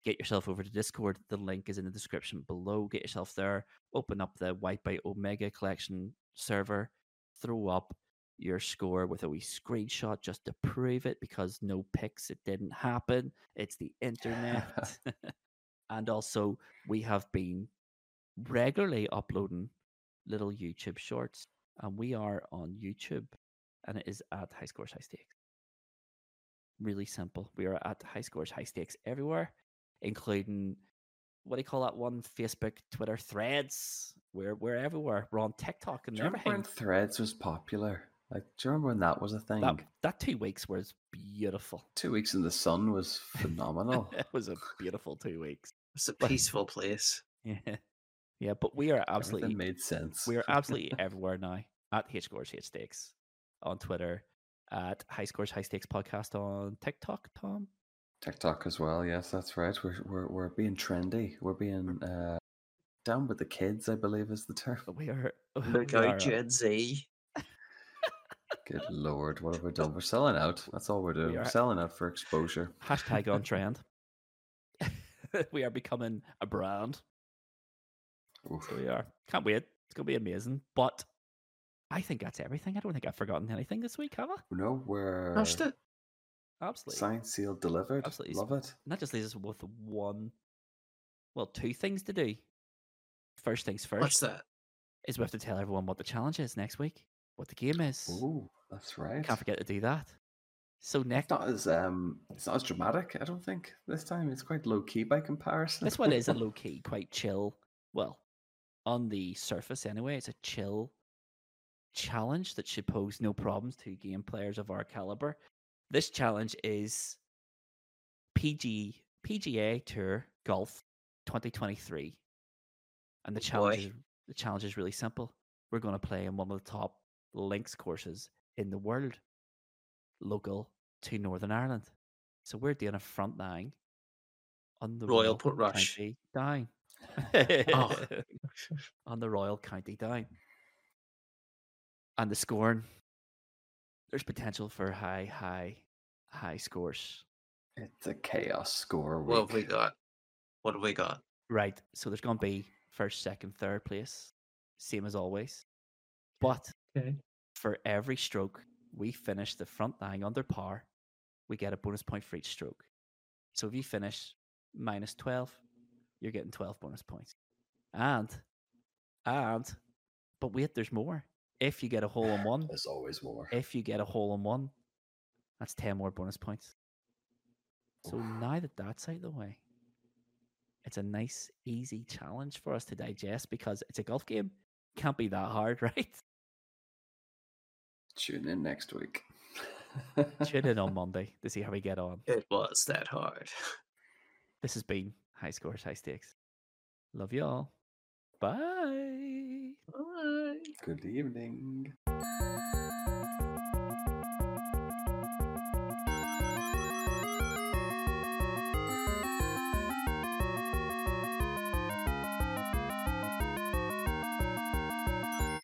B: get yourself over to Discord. The link is in the description below. Get yourself there. Open up the Wipeout Omega Collection server. Throw up your score with a wee screenshot just to prove it because no pics, it didn't happen. It's the internet. and also, we have been regularly uploading little YouTube shorts, and we are on YouTube, and it is at High Scores High Stakes. Really simple. We are at High Scores High Stakes everywhere, including what do you call that one? Facebook, Twitter, Threads. We're we're everywhere. We're on TikTok and
C: remember when
B: everything.
C: Threads was popular? Like, do you remember when that was a thing?
B: That that two weeks was beautiful.
C: Two weeks in the sun was phenomenal.
B: it was a beautiful two weeks.
D: It's a
B: But-
D: peaceful place.
B: Yeah, yeah. But we are
C: Everything
B: absolutely
C: made sense.
B: We are absolutely everywhere now at H Scores H Stakes on Twitter, at High Scores High Stakes Podcast on TikTok, Tom.
C: TikTok as well. Yes, that's right. We're we're we're being trendy. We're being uh, down with the kids. I believe is the term.
B: We are.
D: Look
B: we are, uh,
D: out, Gen Z.
C: Good lord, what have we done? We're selling out. That's all we're doing.
B: We
C: We're
B: are-
C: selling out for exposure.
B: Hashtag on trend. we are becoming a brand.
C: Oof.
B: So we are. Can't wait. It's going to be amazing. But I think that's everything. I don't think I've forgotten anything this week, have I?
C: No, we're
D: Crushed it.
B: Absolutely.
C: signed, sealed, delivered.
B: Absolutely.
C: Love it.
B: And that just leaves us with one, well, two things to do. First things first.
D: What's that?
B: is we have to tell everyone what the challenge is next week, what the game is.
C: Ooh, that's right.
B: Can't forget to do that. So
C: It's
B: next,
C: not as um, it's not as dramatic. I don't think this time. It's quite low key by comparison.
B: this one is a low key, quite chill. Well, on the surface anyway, it's a chill challenge that should pose no problems to game players of our caliber. This challenge is PG PGA Tour Golf 2023, and the
D: Oh,
B: challenge is, the challenge is really simple. We're going to play in one of the top links courses in the world, local to Northern Ireland. So we're doing a front nine on the
D: Royal Portrush.
B: County Down.
D: Oh.
B: on the Royal County Down. And the scoring, there's potential for high, high, high scores.
C: It's a chaos score.
D: What have we got? What have we got?
B: Right. So there's going to be first, second, third place, same as always. But
D: Okay.
B: for every stroke we finish the front nine under par, we get a bonus point for each stroke. So if you finish minus 12, you're getting 12 bonus points. And, and, but wait, there's more. If you get a hole in one,
C: There's always more.
B: if you get a hole in one, that's 10 more bonus points. So now that that's out of the way, it's a nice, easy challenge for us to digest because it's a golf game. Can't be that hard, right?
C: Tune in next week.
B: Tune in on Monday to see how we get on.
D: It was that hard.
B: This has been High Scores, High Stakes. Love you all. Bye.
D: Bye.
C: Good evening.